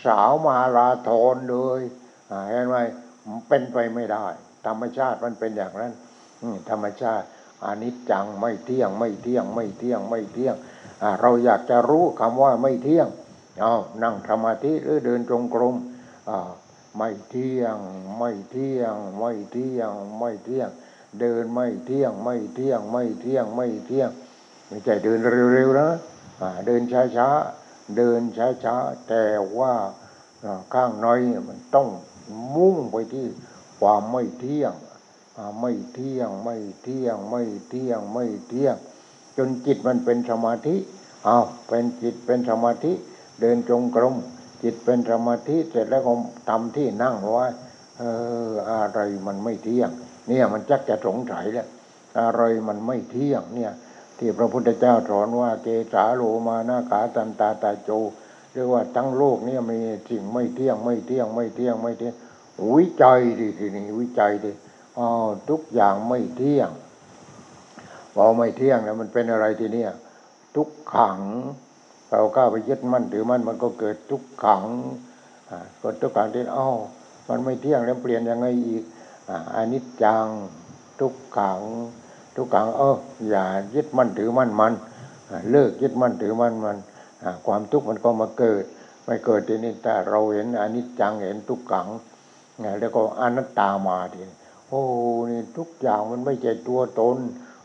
สาวมาราธอนเลยเห็นไหมเป็นไปไม่ได้ ธรรมชาติมันเป็นอย่างนั้นธรรมชาติ อนิจจังไม่เที่ยงไม่เที่ยงไม่เที่ยงไม่เที่ยงเราอยากจะรู้คำว่าไม่เที่ยงเอานั่งสมาธิหรือเดินจงกรมไม่เที่ยง ไม่เที่ยง ไม่เที่ยง ไม่เที่ยง เดินไม่เที่ยง ไม่เที่ยง ไม่เที่ยง ไม่เที่ยง ไม่ใช่เดินเร็วๆนะเดินช้าๆเดินช้าๆแต่ว่าข้างในมันต้องมุ่งไปที่ความไม่เที่ยง ไม่เที่ยงไม่เที่ยงไม่เที่ยงไม่เที่ยง จนจิตมันเป็นสมาธิอ้าวเป็นจิตเป็นสมาธิ เดินจงกรมจิตเป็นสมาธิเสร็จแล้วก็ทำที่นั่งไว้เอออะไรมันไม่เที่ยง เนี่ยมันจักจะสงสัยแล้วอะไรมันไม่เที่ยงเนี่ย ที่พระพุทธเจ้าสอนว่าเกสาโลมานาขาตันตาตาโจเรียกว่าทั้งโลกเนี่ยมีสิ่งไม่เที่ยงไม่เที่ยงไม่เที่ยงไม่เที่ยง วิจัยดิทีนี้วิจัยดิ อ๋อทุกอย่างไม่เที่ยงพอไม่เที่ยงแล้วมันเป็นอะไรทีเนี้ยทุกขัง เราก้าไปยึดมั่นถือมั่นมันก็เกิดทุกขังก็ทุกขังที่อ้าวมันไม่เที่ยงแล้วเปลี่ยนยังไงอีกอานิจจัง ทุกขัง ทุกขัง เอออย่ายึดมั่นถือมั่นมันเลิกยึดมั่นถือมั่นมันความทุกข์มันก็มาเกิด ไม่เกิดทีนี้แต่เราเห็นอนิจจังเห็นทุกขังแล้วก็อนัตตามาทีนี้ โอ้นี่ทุกอย่างมันไม่ใช่ตัวตน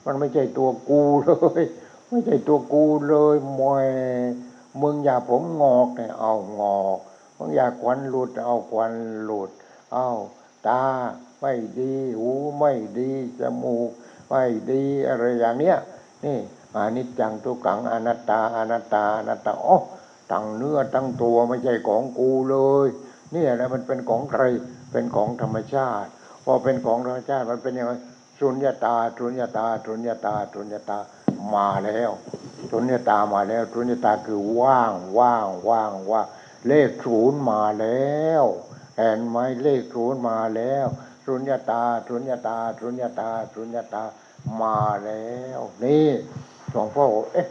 มันไม่ใช่ตัวกูเลย ไม่ใช่ตัวกูเลยแหมมึงอยากผมงอกเนี่ยเอางอกมึงอยากควันหลุด เอาควันหลุด เอาตาไม่ดีหูไม่ดีจมูกไม่ดีอะไรอย่างเนี้ยนี่อานิจจังทุกขังอนัตตาอนัตตาอนัตตาอ๋อตั้งเนื้อตั้งตัวไม่ใช่ของกูเลยเนี่ยนะมันเป็นของใครเป็นของธรรมชาติ พอเป็นของธรรมชาติมันเป็นยังไงสุญญตาสุญญตาสุญญตาสุญญตามาแล้วสุญญตามาแล้วสุญญตาคือว่างว่างว่างว่างเลขศูนย์มาแล้วเห็นไหมเลขศูนย์มาแล้วสุญญตาสุญญตาสุญญตาสุญญตามาแล้ว นี่หลวงพ่อเอ๊ะ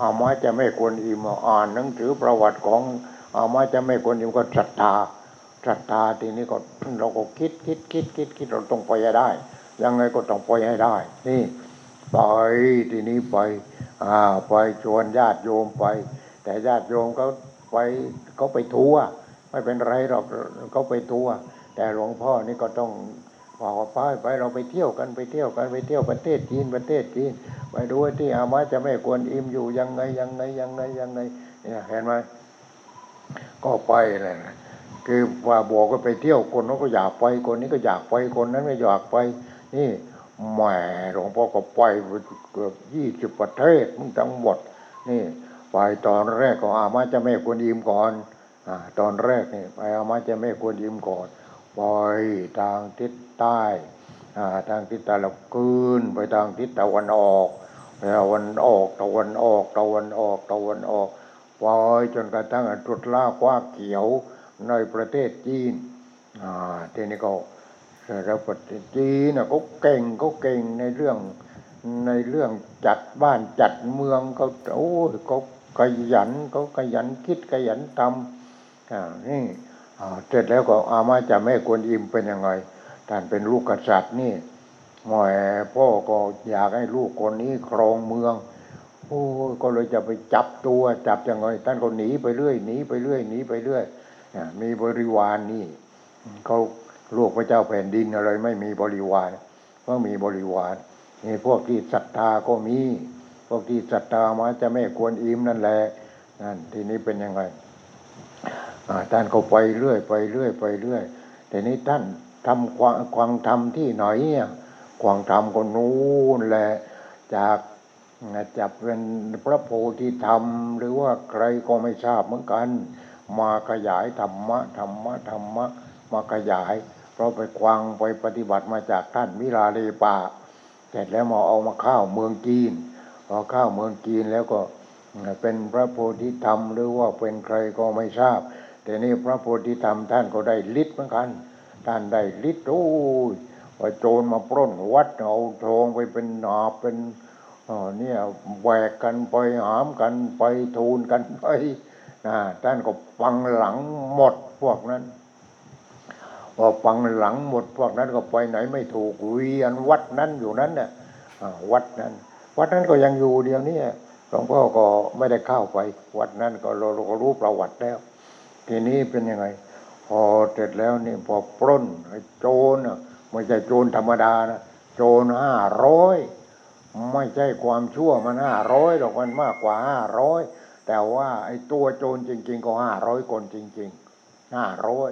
อามาจะไม่ควรอิมอ่านหนังสือประวัติของอามาจะไม่ควรอิมก็ศรัทธา ศรัทธาทีนี้ก็เราก็คิดคิดคิดคิดคิดเราต้องไปให้ได้ ยังไงก็ต้องไปให้ได้ นี่ไปทีนี้ไปอ่าไปชวนญาติโยมไป แต่ญาติโยมเขาไปเขาไปทัวร์ไม่เป็นไรหรอกเขาไปทัวร์แต่หลวงพ่อนี่ก็ต้องบอกว่าไปไปเราไปเที่ยวกันไปเที่ยวกันไปเที่ยวประเทศจีนประเทศจีนไปดูที่อามาจะไม่ควรอิ่มอยู่ยังไงยังไงยังไงยังไงเนี่ยเห็นไหมก็ไปเลยนะ คือว่าบอกว่าไปเที่ยวคนนั้นก็อยากไปคนนี้ก็อยากไปคนนั้นไม่อยากไป นี่แหมหลวงพ่อก็ไปเกือบยี่สิบประเทศทั้งหมด นี่ไปตอนแรกก็อามาจะไม่ควรอิมก่อนอ่าตอนแรกนี่ไปอามาจะไม่ควรอิมก่อนไปทางทิศใต้อ่าทางทิศตะวันคืนไปทางทิศตะวันออกตะวันออกตะวันออกตะวันออกตะวันออกไปจนกระทั่งจุดล่ากว่าเขียว ในประเทศจีนอ่าทีนี้ก็แล้วประเทศจีนนะเขาเก่งเขาเก่งในเรื่องในเรื่องจัดบ้านจัดเมืองเขาโอ้เขาขยันเขาขยันคิดขยันทำอ่านี่เสร็จแล้วก็อามาจะแม่กวนอิมเป็นยังไงท่านเป็นลูกกษัตริย์นี่หมอยพ่อก็อยากให้ลูกคนนี้ครองเมืองโอ้ก็เลยจะไปจับตัวจับยังไงท่านก็หนีไปเรื่อยหนีไปเรื่อยหนีไปเรื่อยอ่า มีบริวารนนี่เขาลูกพระเจ้าแผ่นดินอะไร ไม่มีบริวารก็มีบริวารนี่พวกที่ศรัทธาก็มี พวกที่ศรัทธามาจะไม่ควรอิ่มนั่นแหละนั่นทีนี้เป็นยังไงท่านก็ไปเรื่อยไปเรื่อยไปเรื่อยแต่นี้ท่านทำควางควางทำที่ไหนอะควางทำก็นู้นแหละ จากจับเป็นพระโพธิธรรม หรือว่าใครก็ไม่ทราบเหมือนกัน มาขยายธรรมะธรรมะธรรมะมาขยาย เพราะไปควางไปปฏิบัติมาจากท่านวิลาเลปาเสร็จแล้วมาเอามาข้าวเมืองจีนพอเข้าเมืองจีนแล้วก็เป็นพระโพธิธรรม หรือว่าเป็นใครก็ไม่ทราบ แต่นี่พระโพธิธรรมท่านก็ได้ฤทธิ์เหมือนกัน ท่านได้ฤทธิ์โอ้ยโจรมาปล้นวัดเอาทองไปเป็นหนาเป็นอ๋อเนี่ยแหวกกันไปหามกันไปทูลกันไป ท่านก็ฟังหลังหมดพวกนั้นพอฟังหลังหมดพวกนั้นก็ไปไหนไม่ถูกเวียนวัดนั้นอยู่นั้นเนี่ยวัดนั้น วัดนั้นก็ยังอยู่เดียวนี้หลวงพ่อก็ไม่ได้เข้าไป วัดนั้นก็เราราก็รู้ประวัติแล้ว ทีนี้เป็นยังไง พอเสร็จแล้วนี่พอปล้นโจรน่ะไม่ใช่โจรธรรมดานะโจรห้าร้อยไม่ใช่ความชั่วมันห้าร้อยหรอกมันมากกว่าห้าร้อย แต่ว่าไอ้ตัวโจรจริง ๆ ก็ห้าร้อยคนจริงๆห้าร้อย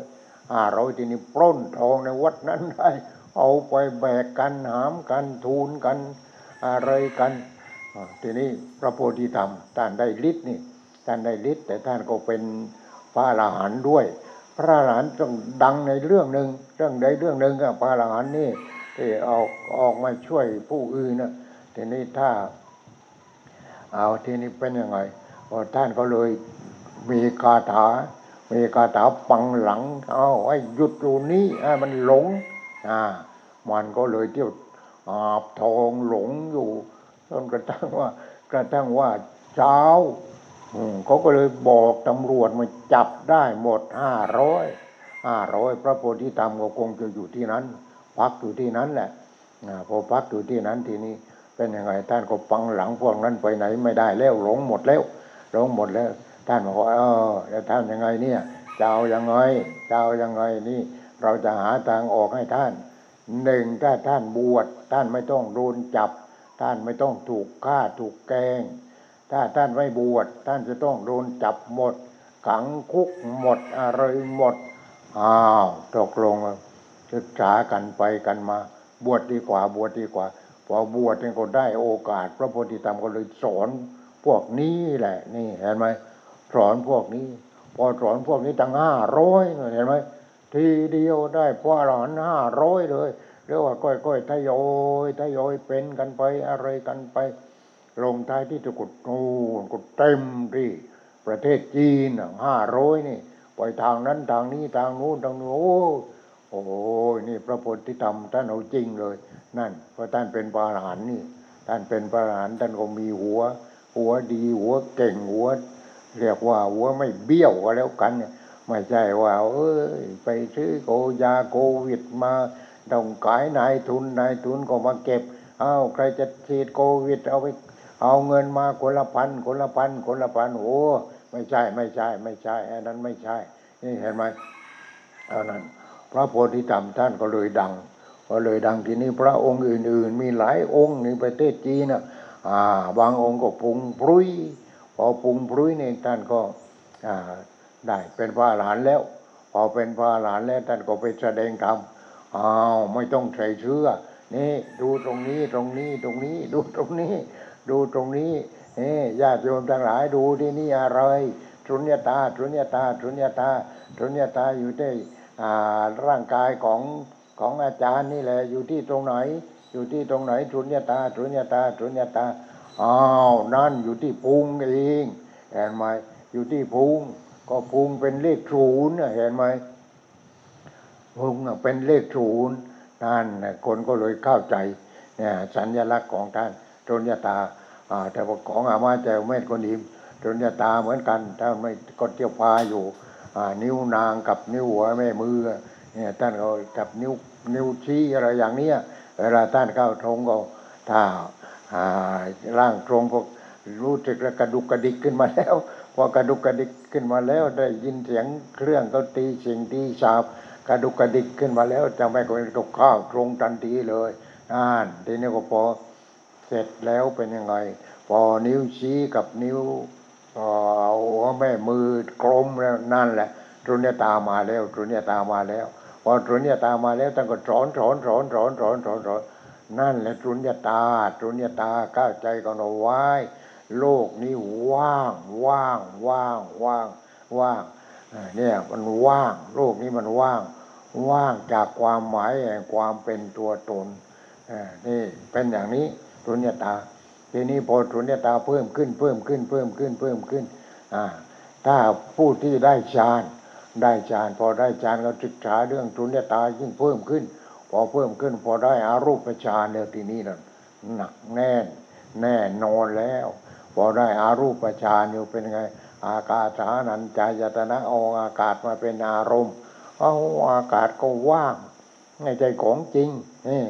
ห้าร้อยทีนี้ปล้นทองในวัดนั้นได้ เอาไปแบกกันหามกันทูลกันอะไรกันทีนี้พระโพธิธรรมท่านได้ฤทธิ์นี่ท่านได้ฤทธิ์แต่ท่านก็เป็นพระอรหันต์ด้วย พระอรหันต์ต้องดังในเรื่องหนึ่งเรื่องใดเรื่องหนึ่งอะพระอรหันต์นี่ที่ออกออกมาช่วยผู้อื่นนะทีนี้ถ้าเอาทีนี้เป็นยังไง ท่านก็เลยมีคาถา มีคาถาปังหลัง เอาไอ้หยุดอยู่นี้ให้มันหลง อ่า มันก็เลยเที่ยวอาบทองหลงอยู่จนกระทั่งว่ากระทั่งว่าเช้าเขาก็เลยบอกตำรวจมาจับได้หมดห้าร้อยห้าร้อยพระโพธิธรรมก็คงจะอยู่ที่นั้น พักอยู่ที่นั้นแหละอ่าพอพักอยู่ที่นั้นทีนี้เป็นยังไงท่านก็ปังหลังพวกนั้นไปไหนไม่ได้แล้วหลงหมดแล้ว หลงหมดแล้ว ท่านบอกว่าเออแล้วท่านยังไงเนี่ยจะเอายังไงจะเอายังไงนี่ เราจะหาทางออกให้ท่านหนึ่งถ้าท่านบวชท่านไม่ต้องโดนจับ ท่านไม่ต้องถูกฆ่าถูกแกง ถ้าท่านไม่บวชท่านจะต้องโดนจับหมดขังคุกหมดอะไรหมดอ้าวตกลงศึกษากันไปกันมา บวชดีกว่าบวชดีกว่าพอบวชเนี่ยก็ได้โอกาส พระโพธิธรรมก็เลยสอน วกนี้แหละ นี่เห็นไหมสอนพวกนี้ พอสอนพวกนี้ตั้งห้าร้อยเห็นไหมทีเดียวได้พระอรหันห้าร้อยเลยเรียกว่าก้อยๆทยอยทยอยเป็นกันไปอะไรกันไป ลงท้ายที่ตะกุดนูนก็เต็มที่ประเทศจีนห้าร้อยนี่ไปทางนั้นทางนี้ทางนู้นทางนู้นโอ้โอ้ยนี่พระโพธิธรรมท่านเอาจริงเลย นั่นเพราะท่านเป็นพระอรหันต์นี่ท่านเป็นพระอรหันต์ท่านก็มีหัว หัวดี หัวเก่งหัว เรียกว่าหัวไม่เบี้ยวก็แล้วกันเนี่ยไม่ใช่ว่า เอ้ย ไปซื้อโกยาโควิดมาต้องขายนายทุนนายทุนก็มาเก็บอ้าวใครจะฉีดโควิด เอาไป เอาเงินมาคนละพันคนละพันคนละพันโอ้ไม่ใช่ไม่ใช่ ไม่ใช่อันนั้นไม่ใช่ นี่เห็นไหมเอานั้น พระโพธิธรรมท่านก็เลยดังก็เลยดังทีนี้พระองค์อื่น ๆ มีหลายองค์ในประเทศจีนน่ะอ่า บางองค์ก็ปรุงปรุยพอปรุงปรุยเนี่ยท่านก็ได้เป็นพระอรหันแล้ว พอเป็นพระอรหันแล้วท่านก็ไปแสดงธรรมอ้าวไม่ต้องใส่เชื่อนี่ดูตรงนี้ตรงนี้ตรงนี้ ดูตรงนี้ ดูตรงนี้นี่ญาติโยมทั้งหลายดูที่นี่อะไรสุญญตาสุญญตาสุญญตาสุญญตาอยู่ที่ร่างกายของของอาจารย์นี่แหละอยู่ที่ตรงไหน อยู่ที่ตรงไหนสุญญตาสุญญตาสุญญตาอ้าวนั่นอยู่ที่พุงเองเห็นไหมอยู่ที่พุงก็พุงเป็นเลขศูนย์นะเห็นไหมพุงเป็นเลขศูนย์นั่นน่ะคนก็เลยเข้าใจเนี่ยสัญลักษณ์ของท่านสุญญตาอ่าแต่ว่าของอามาแจวเม็ดคนอิมสุญญตาเหมือนกันถ้าไม่ก็เที่ยวพาอยู่นิ้วนางกับนิ้วหัวแม่มือเนี่ยท่านก็กับนิ้วนิ้วชี้อะไรอย่างเนี้ย เวลาท่านเข้าทงก็ถ้าร่างทรงก็รู้สึกแล้วกระดุกกระดิกขึ้นมาแล้ว พอกระดุกกระดิกขึ้นมาแล้ว ได้ยินเสียงเครื่องเขาตีสิ่งตีสาบกระดุกกระดิกขึ้นมาแล้วจะไม่ก็ตกข้าวตรงทันทีเลยอ่านทีนี้ก็พอเสร็จแล้วเป็นยังไง พอนิ้วชี้กับนิ้วเอ่อหัวแม่มือกลมแล้วนั่นแหละรุญญตามาแล้วรุญญตามาแล้ว พอสุญญตามาแล้วท่านก็สอนสอนสอนสอนสอนสอนสอนนั่นแหละสุญญตาสุญญตาก้าวใจกันเอาไว้ โลกนี้ว่างว่างว่างว่างว่างเนี่ยมันว่าง โลกนี้มันว่าง ว่างจากความหมายแห่งความเป็นตัวตนนี่เป็นอย่างนี้สุญญตาทีนี้พอสุญญตาเพิ่มขึ้นเพิ่มขึ้นเพิ่มขึ้นเพิ่มขึ้นอ่าถ้าผู้ที่ได้ฌาน ได้ฌานพอได้ฌานก็ศึกษาเรื่องสุญญตายิ่งเพิ่มขึ้น พอเพิ่มขึ้น พอได้อารูปฌานเนี่ยทีนี้นั่นหนักแน่น แน่นอนแล้ว พอได้อารูปฌานอยู่เป็นไง อากาศฐานันจายตนะเอาอากาศมาเป็นอารมณ์เอาอากาศก็ว่างไม่ใช่ของจริงนี่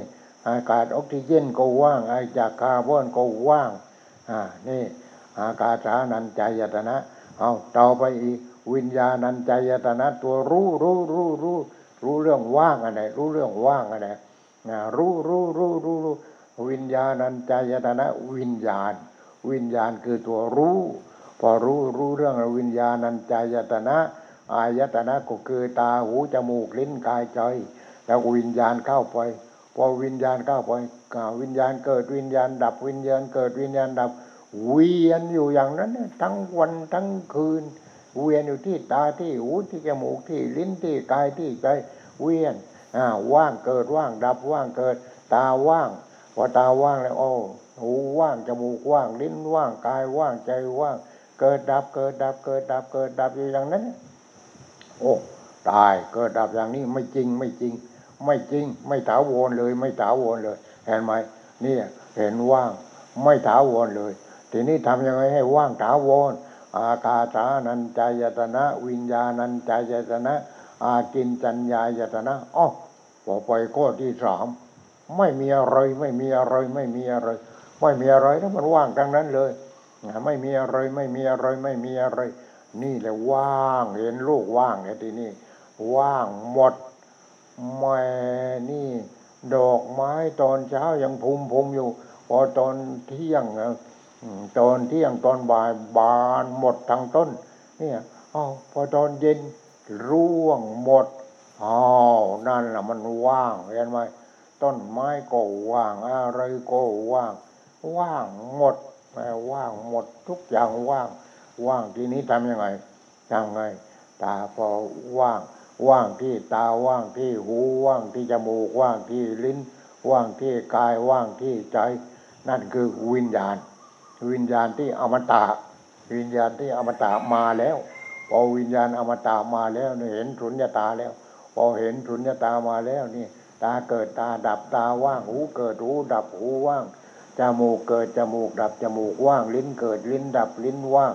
อากาศออกซิเจนก็ว่างไอจากคาร์บอนก็ว่างอ่านี่อากาศฐานันจายตนะเอาต่อไปอีก วิญญาณันจายตนะตัวรู้รู้รู้รู้รู้เรื่องว่างอะไรรู้เรื่องว่างอะไรนะรู้รู้รู้รู้รู้วิญญาณันจายตนะวิญญาณ วิญญาณคือตัวรู้ พอรู้รู้เรื่องวิญญาณันจายตนะ อายตนะก็คือตาหูจมูกลิ้นกายใจแล้ววิญญาณเข้าไปพอวิญญาณเข้าไปวิญญาณเกิดวิญญาณดับวิญญาณเกิดวิญญาณดับเวียนอยู่อย่างนั้นทั้งวันทั้งคืน เวียนอยู่ที่ตาที่หูที่จมูกที่ลิ้นที่กายที่ใจเวียนอ่าว่างเกิดว่างดับว่างเกิด ตาว่างพอตาว่างแล้วโอ้หูว่างจมูกว่าง ลิ้นว่างกายว่างใจว่าง เกิดดับเกิดดับเกิดดับเกิดดับอยู่อย่างนั้น โอ้ตายเกิดดับอย่างนี้ไม่จริงไม่จริง ไม่จริง ไม่ถาวรเลย ไม่ถาวรเลย เห็นไหมนี่เห็นว่าง ไม่ถาวรเลย ทีนี้ทำยังไงให้ว่างถาวร อากาสานันจายตนะ วิญญาณันจายตนะ อากินจัญญายตนะอ๋อพอไปข้อที่สามไม่มีอะไรไม่มีอะไรไม่มีอะไร ไม่มีอะไรแล้วมันว่างทั้งนั้นเลยไม่มีอะไรไม่มีอะไรไม่มีอะไร นี่แหละว่างเห็นโลกว่างไอ้ทีนี้ว่างหมดแม่นี่ ดอกไม้ตอนเช้ายังพุมพุมอยู่ พอตอนเที่ยงอืม ตอนเที่ยงตอนบ่ายบานหมดทั้งต้น เนี่ยอ้าวพอตอนเย็นร่วงหมดอ้าวนั่นแหละมันว่างเห็นไหมต้นไม้ก็ว่างอะไรก็ว่าง ว่างหมดแม่ว่างหมดทุกอย่างว่าง ว่างทีนี้ทำยังไงยังไง ตาพอว่าง ว่างที่ตาว่างที่หูว่างที่จมูกว่างที่ลิ้น ว่างที่กายว่างที่ใจ นั่นคือวิญญาณ วิญญาณที่อมตะวิญญาณที่อมตะมาแล้วพอวิญญาณอมตะมาแล้วเนี่ยเห็นสุญญตาแล้ว พอเห็นสุญญตามาแล้วนี่ ตาเกิดตาดับตาว่างหูเกิดหูดับหูว่างจมูกเกิดจมูกดับจมูกว่าง ลิ้นเกิดลิ้นดับลิ้นว่าง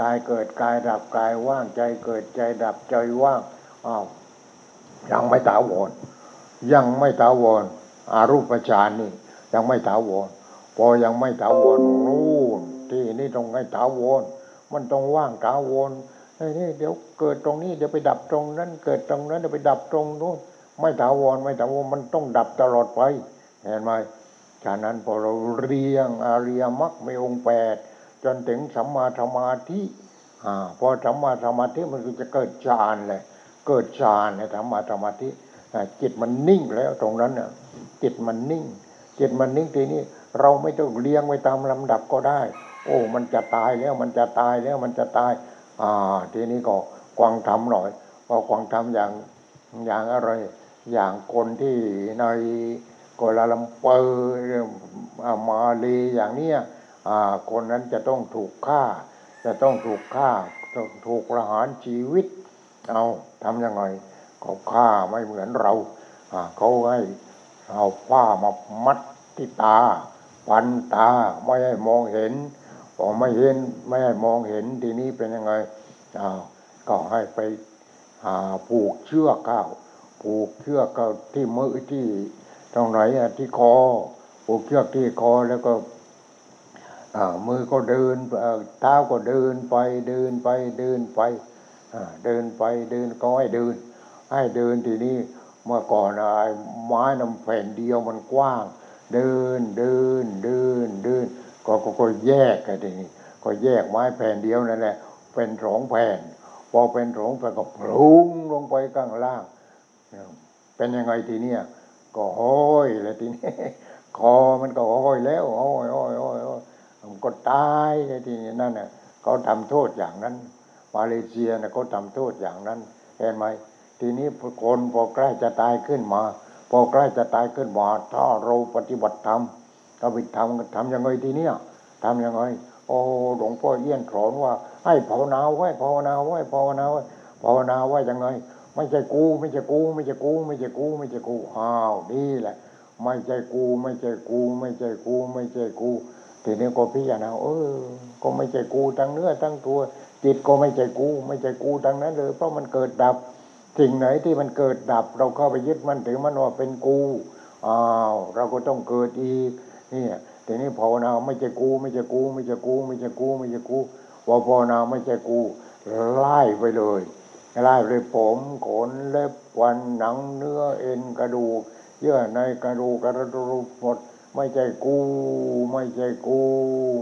กายเกิดกายดับกายว่างใจเกิดใจดับใจว่างอ้าวยังไม่ถาวรยังไม่ถาวรอารูปฌานนี่ ยังไม่ถาวร พอยังไม่ถาวรนู่นที่นี่ต้องให้ถาวรมันต้องว่างถาวรไอ้นี่เดี๋ยวเกิดตรงนี้เดี๋ยวไปดับตรงนั้นเกิดตรงนั้นเดี๋ยวไปดับตรงนู้นไม่ถาวรไม่ถาวรมันต้องดับตลอดไปเห็นไหมฉะนั้นพอเราเรียงอาริยมรรคมีองค์แปดจนถึงสัมมาสมาธิอ่าพอสัมมาสมาธิมันก็จะเกิดฌานเลยเกิดฌานในสัมมาสมาธิจิตมันนิ่งแล้วตรงนั้นน่ะจิตมันนิ่ง จิตมันนิ่งทีนี้ เราไม่ต้องเลี้ยงไว้ตามลำดับก็ได้ โอ้ มันจะตายแล้วมันจะตายแล้วมันจะตาย อ่า ทีนี้ก็กวางทำหน่อยพอกวางทำอย่างอย่างอะไร อย่างคนที่ในกลาลัมเปอร์มาเลอย่างเนี้ยอ่าคนนั้นจะต้องถูกฆ่า จะต้องถูกฆ่าต้องถูกประหารชีวิต เอาทำยังไงก็ฆ่าไม่เหมือนเราอ่าเขาให้เอาผ้ามามัดที่ตา ปันตาไม่ให้มองเห็นพอไม่เห็นไม่ให้มองเห็นทีนี้เป็นยังไงอ้าวก็ให้ไปหาผูกเชือกเข้าผูกเชือกเข้าที่มือที่ตรงไหนอะที่คอผูกเชือกที่คอแล้วก็อ่ามือก็เดินเอ่อเท้าก็เดินไปเดินไปเดินไปอ่าเดินไปเดินก็ให้เดิน ให้เดินทีนี้เมื่อก่อนไอ้ไม้นำแผ่นเดียวมันกว้าง เดินเดินเดินเดินก็ก็ก็แยกกันทีนี้ก็แยกไม้แผ่นเดียวนั่นแหละเป็นสองแผ่นพอเป็นสองแผ่นก็พลุงลงไปข้างล่าง เป็นยังไงทีเนี้ยก็ห้อยแล้วทีนี้คอมันก็ห้อยแล้วห้อยห้อยห้อยห้ยมันก็ตายเลยทีนี้นั่นน่ะเขาทำโทษอย่างนั้น มาเลเซียนะเขาทำโทษอย่างนั้น เห็นไหมทีนี้คนพอใกล้จะตายขึ้นมา พอใกล้จะตายขึ้นมาถ้าเราปฏิบัติธรรมก็ไปทำทำยังไงทีเนี้ยทำยังไงโอ้หลวงพ่อเอี้ยนสอนว่า ให้ภาวนาไว้ภาวนาไว้ภาวนาไว้ภาวนาไว้ยังไง ไม่ใช่กู ไม่ใช่กู ไม่ใช่กู ไม่ใช่กู ไม่ใช่กูอ้าวนี่แหละ ไม่ใช่กู ไม่ใช่กู ไม่ใช่กู ไม่ใช่กูทีนี้ก็พิจารณาเออ ก็ไม่ใช่กูทั้งเนื้อทั้งตัว จิตก็ไม่ใช่กู ไม่ใช่กูทั้งนั้นเลยเพราะมันเกิดดับ สิ่งไหนที่มันเกิดดับ เราเข้าไปยึดมันถือมันว่าเป็นกูอ้าวเราก็ต้องเกิดอีกเนี่ยทีนี้ภาวนาไม่ใช่กู ไม่ใช่กู ไม่ใช่กู ไม่ใช่กู ไม่ใช่กูพอภาวนาไม่ใช่กูไล่ไปเลยไล่เลยผมขนเล็บฟันหนังเนื้อเอ็นกระดูกเยื่อในกระดูกกระดูกหมดไม่ใช่กู ไม่ใช่กู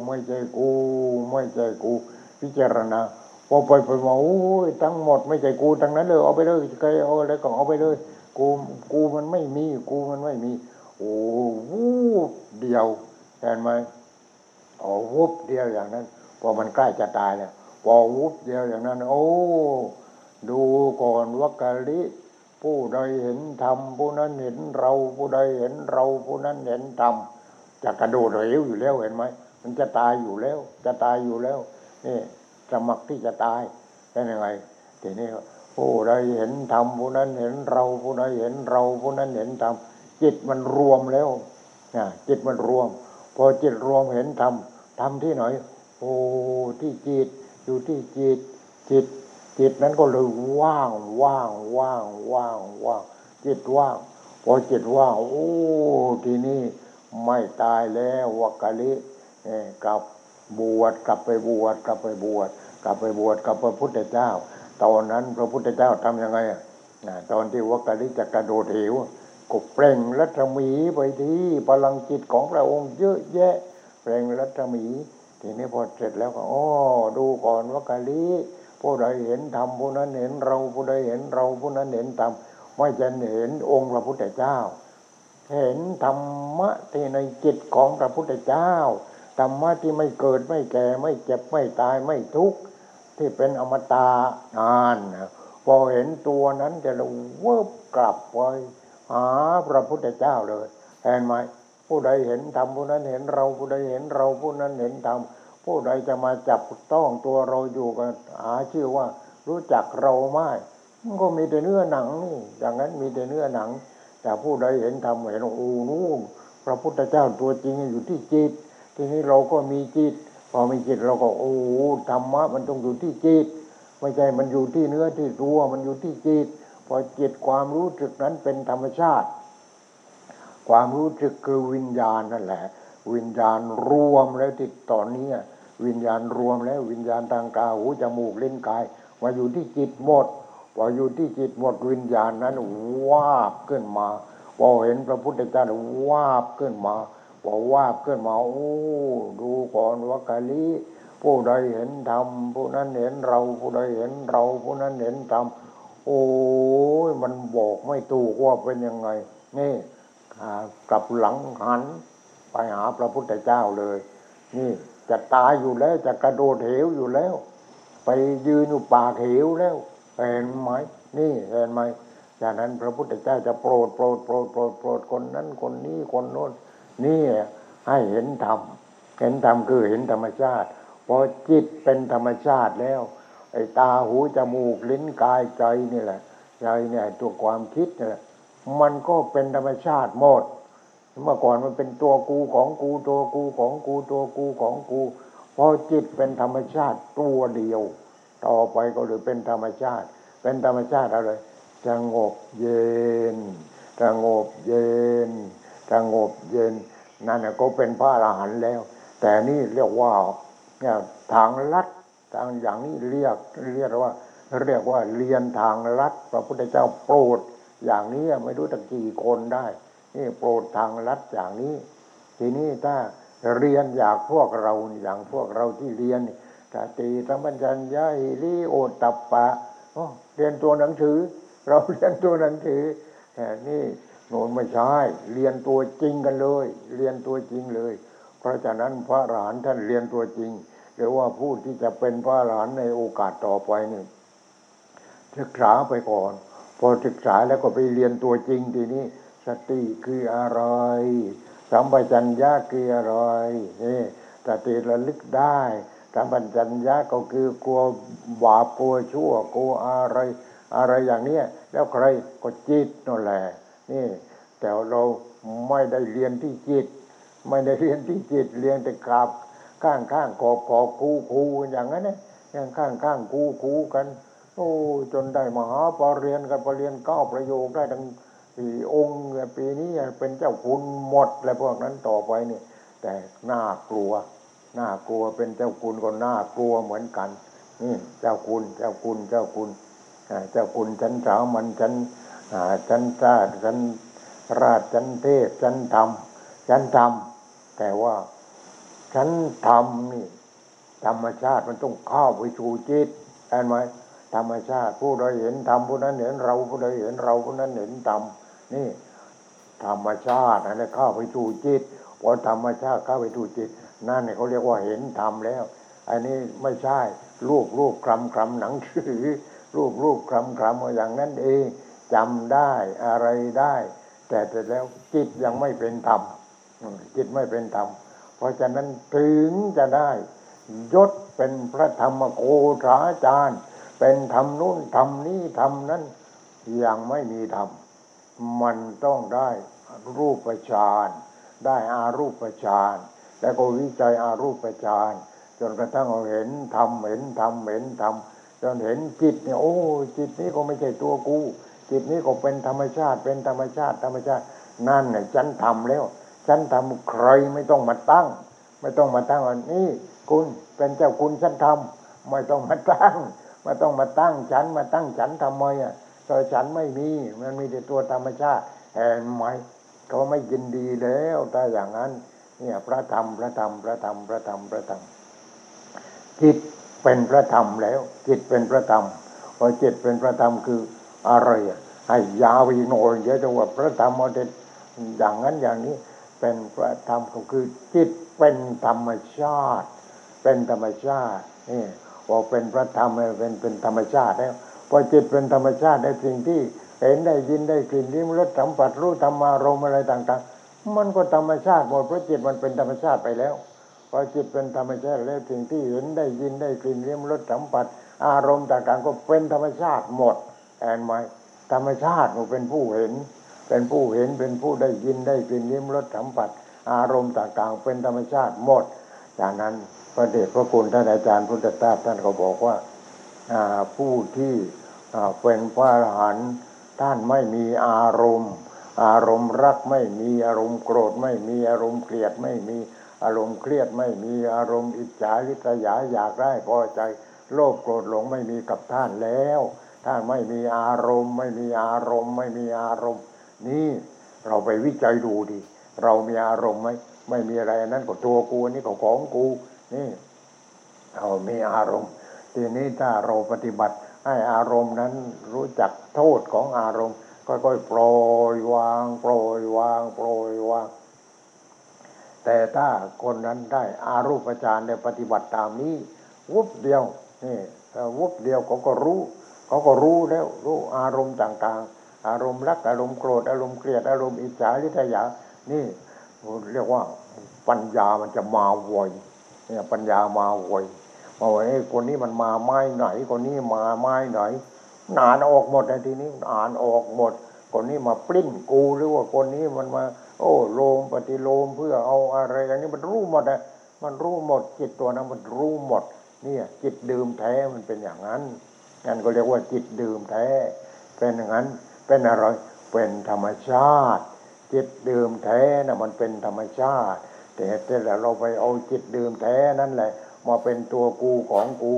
ไม่ใช่กู ไม่ใช่กู พิจารณา พอไปไปมาโอ้ยทั้งหมดไม่ใช่กูทั้งนั้นเลยเอาไปเลยใครเอาอะไรก็เอาไปเลย กูกูมันไม่มี กูมันไม่มี โอ้วูบเดียวเห็นไหมโอ้วูบเดียวอย่างนั้นพอมันใกล้จะตายแล้วพอวูบเดียวอย่างนั้น โอ้ดูก่อนวักกะลิผู้ใดเห็นธรรมผู้นั้นเห็นเรา ผู้ใดเห็นเราผู้นั้นเห็นธรรมจะกระโดดเหวอยู่แล้วเห็นไหมมันจะตายอยู่แล้ว จะตายอยู่แล้วนี่ สมัครที่จะตายเป็นยังไงทีนี้ผู้ใดเห็นธรรมผู้นั้นเห็นเราผู้ใดเห็นเราผู้นั้นเห็นธรรมจิตมันรวมแล้วจิตมันรวม พอจิตรวมเห็นธรรมธรรมที่ไหนโอ้ที่จิตอยู่ที่จิตจิต จิตนั้นก็เลยว่างว่างว่างว่างว่างจิตว่างพอจิตว่างโอ้ทีนี้ไม่ตายแล้ววักกะลิกลับ บวชกลับไปบวชกลับไปบวชกลับไปบวชกับพระพุทธเจ้า ตอนนั้นพระพุทธเจ้าทำยังไงอะนะตอนที่วักกะลิจะกระโดดเหวก็เปล่งรัศมีไปที่พลังจิตของพระองค์เยอะแยะเปล่งรัศมี ทีนี้พอเสร็จแล้วก็อ๋อดูก่อนวักกะลิผู้ใดเห็นธรรมผู้นั้นเห็นเราผู้ใดเห็นเราผู้นั้นเห็นธรรมไม่จะเห็นองค์พระพุทธเจ้า เห็นธรรมะที่ในจิตของพระพุทธเจ้า ธรรมะที่ไม่เกิดไม่แก่ไม่เจ็บไม่ตายไม่ทุกข์ที่เป็นอมตะนานนพอเห็นตัวนั้นจะเราเวิบกลับไปหาพระพุทธเจ้าเลยเห็นไหมผู้ใดเห็นธรรมผู้นั้นเห็นเราผู้ใดเห็นเราผู้นั้นเห็นธรรมผู้ใดจะมาจับต้องตัวเราอยู่กันหาชื่อว่า รู้จักเราไม่มันก็มีแต่เนื้อหนังนี่อย่างนั้นมีแต่เนื้อหนัง แต่ผู้ใดเห็นธรรมเห็นโอ้นู่นพระพุทธเจ้าตัวจริงอยู่ที่จิต ทีนี้เราก็มีจิต พอมีจิตเราก็โอ้ธรรมะมันต้องอยู่ที่จิต ไม่ใช่มันอยู่ที่เนื้อที่ตัวมันอยู่ที่จิต พอจิตความรู้สึกนั้นเป็นธรรมชาติ ความรู้สึกคือวิญญาณนั่นแหละ วิญญาณรวมแล้วที่ตอนนี้วิญญาณรวมแล้ววิญญาณทางตาหูจมูกเลิ้นกายมาอยู่ที่จิตหมดพออยู่ที่จิตหมดวิญญาณนั้นวาบขึ้นมาพอเห็นพระพุทธเจ้าวาบขึ้นมา พอว่าขึ้นมาโอ้ดูก่อนวักกะลิผู้ใดเห็นธรรมผู้นั้นเห็นเราผู้ใดเห็นเราผู้นั้นเห็นธรรมโอ้ยมันบอกไม่ถูกว่าเป็นยังไง นี่กลับหลังหัน ไปหาพระพุทธเจ้าเลย นี่จะตายอยู่แล้วจะกระโดดเหวอยู่แล้ว ไปยืนอยู่ปากเหวแล้วเห็นไหมนี่เห็นไหมจากนั้นพระพุทธเจ้าจะโปรดโปรดโปรดโปรดโปรดคนนั้นคนนี้คนโน้น นี่ให้เห็นธรรมเห็นธรรมคือเห็นธรรมชาติพอจิตเป็นธรรมชาติแล้ว ไอ้ตาหูจมูกลิ้นกายใจนี่แหละใจเนี่ยตัวความคิดเนี่ยมันก็เป็นธรรมชาติหมด เมื่อก่อนมันเป็นตัวกูของกูตัวกูของกูตัวกูของกูพอจิตเป็นธรรมชาติตัวเดียว ต่อไปก็เลยเป็นธรรมชาติ เป็นธรรมชาติอะไรสงบเย็นสงบเย็น สงบเย็น นั่นก็เป็นพระอรหันต์แล้ว แต่นี่เรียกว่าเนี่ยทางลัดทางอย่างนี้เรียกเรียกว่า เรียกว่าเรียนทางลัดพระพุทธเจ้าโปรด อย่างนี้ไม่รู้ตั้งกี่คนได้ นี่โปรดทางลัดอย่างนี้ ทีนี้ถ้าเรียนอยากพวกเราอย่างพวกเราที่เรียนตติสัมปัญญาหิริโอตตัปปะเรียนตัวหนังสือ เราเรียนตัวหนังสือแต่นี่ โน่นไม่ใช่เรียนตัวจริงกันเลย เรียนตัวจริงเลย เพราะฉะนั้นพระอรหันต์ท่านเรียนตัวจริง หรือว่าผู้ที่จะเป็นพระอรหันต์ในโอกาสต่อไปนี่ศึกษาไปก่อน พอศึกษาแล้วก็ไปเรียนตัวจริงทีนี้ สติคืออะไรสัมปชัญญะคืออะไรนี่สติระลึกได้สัมปชัญญะก็คือกลัวบาปกลัวชั่วกลัวอะไร อะไรอย่างเนี้ยแล้วใครก็จิตนั่นแหละ นี่แต่เราไม่ได้เรียนที่จิต ไม่ได้เรียนที่จิตเรียนแต่กราบข้างข้างๆขอบขอบคูคูอย่างนั้นนี่ยอย่างข้างข้างคูคูกัน โอ้จนได้มหาปรริญญากันปรริญญาเก้าประโยคได้ทั้งสี่องค์ปีนี้เป็นเจ้าคุณหมดและพวกนั้นต่อไปเนี่ยแต่น่ากลัวน่ากลัวเป็นเจ้าคุณก็น่ากลัวเหมือนกันนี่เจ้าคุณเจ้าคุณเจ้าคุณเจ้าคุณชั้นสามันชั้น ชั้นชาติชั้นราชชั้นเทพชั้นธรรมชั้นธรรมแต่ว่าชั้นธรรมนี่ ธรรมชาติมันต้องเข้าไปสู่จิตเห็นไหมธรรมชาติผู้ใดเห็นธรรมผู้นั้นเห็นเราผู้ใดเห็นเราผู้นั้นเห็นธรรมนี่ธรรมชาตินั่นเข้าไปสู่จิตพอธรรมชาติเข้าไปสู่จิต นั่นเนี่ยเขาเรียกว่าเห็นธรรมแล้ว อันนี้ไม่ใช่รูปรูปคลำคลำหนังสือรูปรูปคลำคลำอย่างนั้นเอง จำได้อะไรได้ แต่แต่แล้วจิตยังไม่เป็นธรรมจิตไม่เป็นธรรม เพราะฉะนั้นถึงจะได้ยศเป็นพระธรรมโคษาจารย์ เป็นธรรมนู่นธรรมนี้ธรรมนั้นยังไม่มีธรรม มันต้องได้รูปฌานได้อารูปฌานแล้วก็วิจัยอารูปฌานจนกระทั่งเราเห็นธรรมเห็นธรรมเห็นธรรมจนเห็นจิตเนี่ยโอ้จิตนี้ก็ไม่ใช่ตัวกู จิตนี้ก็เป็นธรรมชาติ เป็นธรรมชาติ ธรรมชาตินั่นเนี่ยฉันทำแล้ว ฉันทำใครไม่ต้องมาตั้ง ไม่ต้องมาตั้งว่านี่คุณเป็นเจ้าคุณฉันทำไม่ต้องมาตั้งไม่ต้องมาตั้งฉันมาตั้งฉันทำไมอะตัวฉันไม่มีมันมีแต่ตัวธรรมชาติเห็นไหมเขาไม่ยินดีแล้วถ้าอย่างนั้น เนี่ยพระธรรมพระธรรมพระธรรมพระธรรมพระธรรมจิตเป็นพระธรรมแล้ว จิตเป็นพระธรรมพอจิตเป็นพระธรรมคือ อะไรอะให้ยาวอีกหน่อยเดี๋ยวจะว่าพระธรรมเอเด็ดอย่างนั้นอย่างนี้เป็นพระธรรมก็คือจิตเป็นธรรมชาติ เป็นธรรมชาตินี่พอเป็นพระธรรมเป็นเป็นธรรมชาติแล้วพอจิตเป็นธรรมชาติในสิ่งที่เห็นได้ยินได้กลิ่นลิ้มรสสัมผัสรู้ธรรมารมณ์อะไรต่าง ๆ มันก็ธรรมชาติหมดเพราะจิตมันเป็นธรรมชาติไปแล้วพอจิตเป็นธรรมชาติแล้วสิ่งที่เห็นได้ยินได้กลิ่นลิ้มรสสัมผัสอารมณ์ต่างๆ ก็เป็นธรรมชาติหมด แอนไหมธรรมชาติมันเป็นผู้เห็น เป็นผู้เห็นเป็นผู้ได้ยินได้กลิ่นลิ้มรสสัมผัส อารมณ์ต่างๆ เป็นธรรมชาติหมดจากนั้นพระเดชพระคุณท่านอาจารย์พุทธทาสท่านก็บอกว่าผู้ที่เป็นพระอรหันต์ท่านไม่มีอารมณ์ อารมณ์รักไม่มีอารมณ์โกรธไม่มีอารมณ์เกลียดไม่มีอารมณ์เครียดไม่มีอารมณ์อิจฉาริษยาอยากได้พอใจ โลภโกรธหลงไม่มีกับท่านแล้ว ท่าไม่มีอารมณ์ ไม่มีอารมณ์ ไม่มีอารมณ์ นี่เราไปวิจัยดูดิเรามีอารมณ์ไหมไม่มีอะไรนั้นก็ตัวกูนี่ก็ของกูนี่เรามีอารมณ์ ทีนี้ถ้าเราปฏิบัติให้อารมณ์นั้นรู้จักโทษของอารมณ์ค่อยๆปล่อยวางปล่อยวางปล่อยวาง แต่ถ้าคนนั้นได้อารูปฌานได้ปฏิบัติตามนี้ วุบเดียวนี่ถ้าวุบเดียวเขาก็รู้ เขาก็รู้แล้วรู้อารมณ์ต่างๆ อารมณ์รักอารมณ์โกรธอารมณ์เกลียดอารมณ์อิจฉาริษยา นี่เรียกว่าปัญญามันจะมาไวเนี่ยปัญญามาไวมาวอ้ยคนนี้มันมาไม้ไหน คนนี้มาไม้ไหนอ่านออกหมดในทีนี้อ่านออกหมด คนนี้มาปลิ้นกูหรือว่าคนนี้มันมา โอ้โลมปฏิโลมเพื่อเอาอะไรอย่างนี้มันรู้หมดนะมันรู้หมดจิตตัวนั้นมันรู้หมด เนี่ย จิตดื่มแท้มันเป็นอย่างนั้น นั่นก็เรียกว่าจิตดื่มแท้ เป็นอย่างนั้นเป็นอะไรเป็นธรรมชาติ จิตดื่มแท้น่ะมันเป็นธรรมชาติ แต่แต่เราไปเอาจิตดื่มแท้นั่นแหละ มาเป็นตัวกูของกู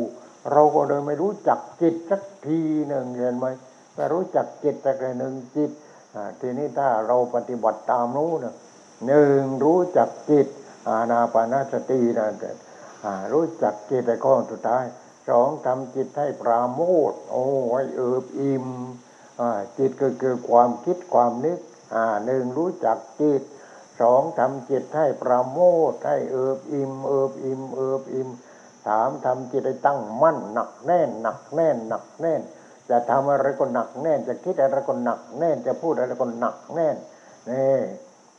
เราก็เลยไม่รู้จักจิตสักทีหนึ่งเห็นไหมไม่รู้จักจิตสักหนึ่งจิตอ่าทีนี้ถ้าเราปฏิบัติตามนู้นะหนึ่งรู้จักจิตอานาปานาสตินะแต่อ่ารู้จักจิตในข้อสุดท้าย สองทำจิตให้ปราโมทโอ้ยเอิบอิ่มจิตก็คือความคิดความนึกหนึ่งรู้จักจิตสองทำจิตให้ประโมทให้เอิบอิ่มเอิบอิ่มเอิบอิ่มสามทำจิตให้ตั้งมั่นหนักแน่นหนักแน่นหนักแน่น จะทำอะไรก็หนักแน่น จะคิดอะไรก็หนักแน่น จะพูดอะไรก็หนักแน่นนี่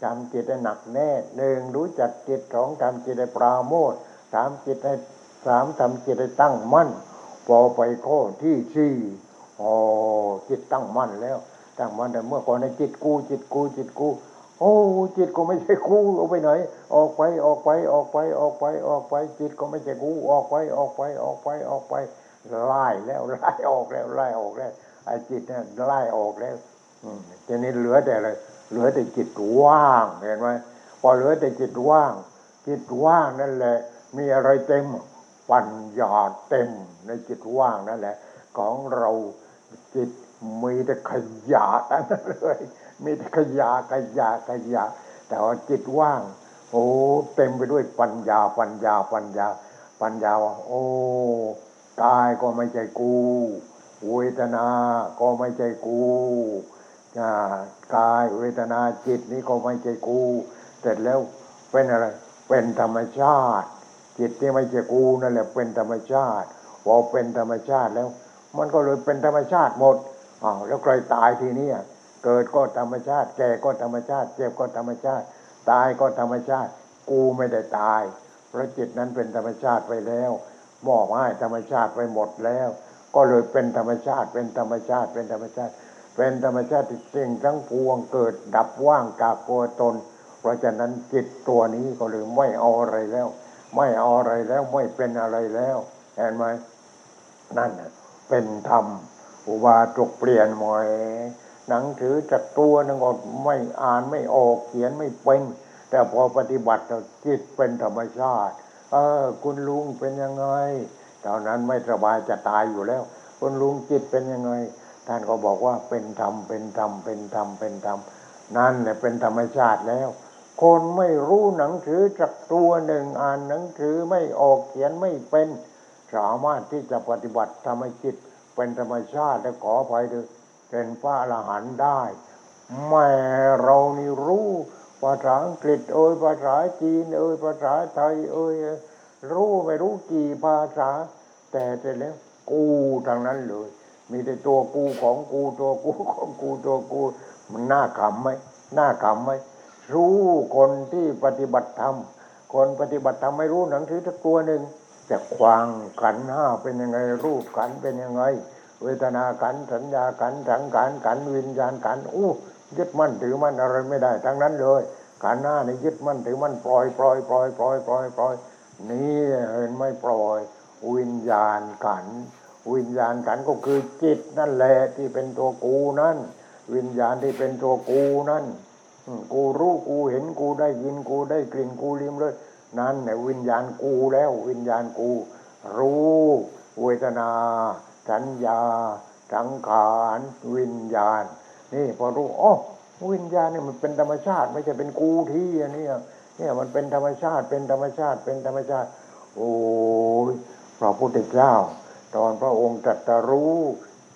จำจิตให้หนักแน่นหนึ่งรู้จักจิตสองทำจิตให้ปราโมทสามจิตให้ สามทำจิตให้ตั้งมั่นพอไปข้อที่สี่อ๋อจิตตั้งมั่นแล้ว ตั้งมั่นแต่เมื่อก่อนในจิตกูจิตกูจิตกูโอ้จิตก็ไม่ใช่กูเอาไปไหน ออกไปออกไปออกไปออกไปออกไป จิตก็ไม่ใช่กูออกไปออกไปออกไปออกไปไล่แล้วไล่ออกแล้วไล่ออกแล้วไอ้จิตเนี่ยไล่ออกแล้วอืมทีนี้เหลือแต่อะไรเหลือแต่จิตว่างเห็นไหมพอเหลือแต่จิตว่าง จิตว่างนั่นแหละ มีอะไรเต็ม ปัญญาเต็มในจิตว่างนั่นแหละ ของเราจิตมีแต่ขยะทั้งนั้นเลยมีแต่ขยะขยะขยะ แต่ว่าจิตว่าง โอ้เต็มไปด้วยปัญญาปัญญาปัญญา ปัญญาว่าโอ้กายก็ไม่ใช่กูเวทนา ก็ไม่ใช่กูกายเวทนาจิตนี้ก็ไม่ใช่กู เสร็จแล้วเป็นอะไร เป็นธรรมชาติ จิตที่ไม่ใช่กูนั่นแหละเป็นธรรมชาติพอเป็นธรรมชาติแล้ว มันก็เลยเป็นธรรมชาติหมดอ้าวแล้วใครตายทีนี้เกิดก็ธรรมชาติ แก่ก็ธรรมชาติ เจ็บก็ธรรมชาติ ตายก็ธรรมชาติ กูไม่ได้ตาย เพราะจิตนั้นเป็นธรรมชาติไปแล้วมอบให้ธรรมชาติไปหมดแล้ว ก็เลยเป็นธรรมชาติ เป็นธรรมชาติ เป็นธรรมชาติ เป็นธรรมชาติที่สิ่งทั้งปวงเกิดดับว่างจากตัวตน เพราะฉะนั้นจิตตัวนี้ก็เลยไม่เอาอะไรแล้ว ไม่เอาอะไรแล้วไม่เป็นอะไรแล้วเห็นไหมนั่นน่ะเป็นธรรมอุบาตกเปลี่ยนหมอยหนังถือจากตัวนึงอดไม่อ่านไม่ออกเขียนไม่เป็น แต่พอปฏิบัติจิตเป็นธรรมชาติ เออ คุณลุงเป็นยังไงตอนนั้นไม่สบายจะตายอยู่แล้ว คุณลุงจิตเป็นยังไงท่านก็บอกว่าเป็นธรรมเป็นธรรมเป็นธรรมเป็นธรรมนั่นแหละเป็นธรรมชาติแล้ว คนไม่รู้หนังสือจากตัวหนึ่งอ่านหนังสือไม่ออกเขียนไม่เป็น สามารถที่จะปฏิบัติทำให้จิตเป็นธรรมชาติและขออภัยด้วยเป็นพระอรหันต์ได้แม่เรานี่รู้ ภาษาอังกฤษเอ่ยภาษาจีนเอ่ยภาษาไทยเอ่ยรู้ไม่รู้กี่ภาษา แต่เสร็จแล้วกูทางนั้นเลย มีแต่ตัวกูของกูตัวกูของกูตัวกู มันน่าขำไหมน่าขำไหม รู้คนที่ปฏิบัติธรรม คนปฏิบัติธรรมไม่รู้หนังสือสักตัวหนึ่งแต่ควางขันห้าเป็นยังไง รูปขันเป็นยังไง เวทนาขันสัญญาขันสังขารขันวิญญาณขันอู้ยึดมั่นถือมั่นอะไรไม่ได้ทั้งนั้นเลยขันธ์ห้านี่ยึดมั่นถือมั่นปล่อยปล่อยปล่อยปล่อยปล่อยปล่อยนี่เห็นไม่ปล่อย วิญญาณขันวิญญาณขันก็คือจิตนั่นแหละที่เป็นตัวกูนั่น วิญญาณที่เป็นตัวกูนั่น กูรู้กูเห็นกูได้ยินกูได้กลิ่นกูลิ้มเลยนั่นแหละวิญญาณกูแล้ววิญญาณกู รู้เวทนาสัญญาสังขารวิญญาณ นี่พอรู้อ๋อวิญญาณเนี่ยมันเป็นธรรมชาติ ไม่ใช่เป็นกูที่อันนี้เนี่ยมันเป็นธรรมชาติเป็นธรรมชาติเป็นธรรมชาติ โอ้ยพระพุทธเจ้า ตอนพระองค์ตรัสรู้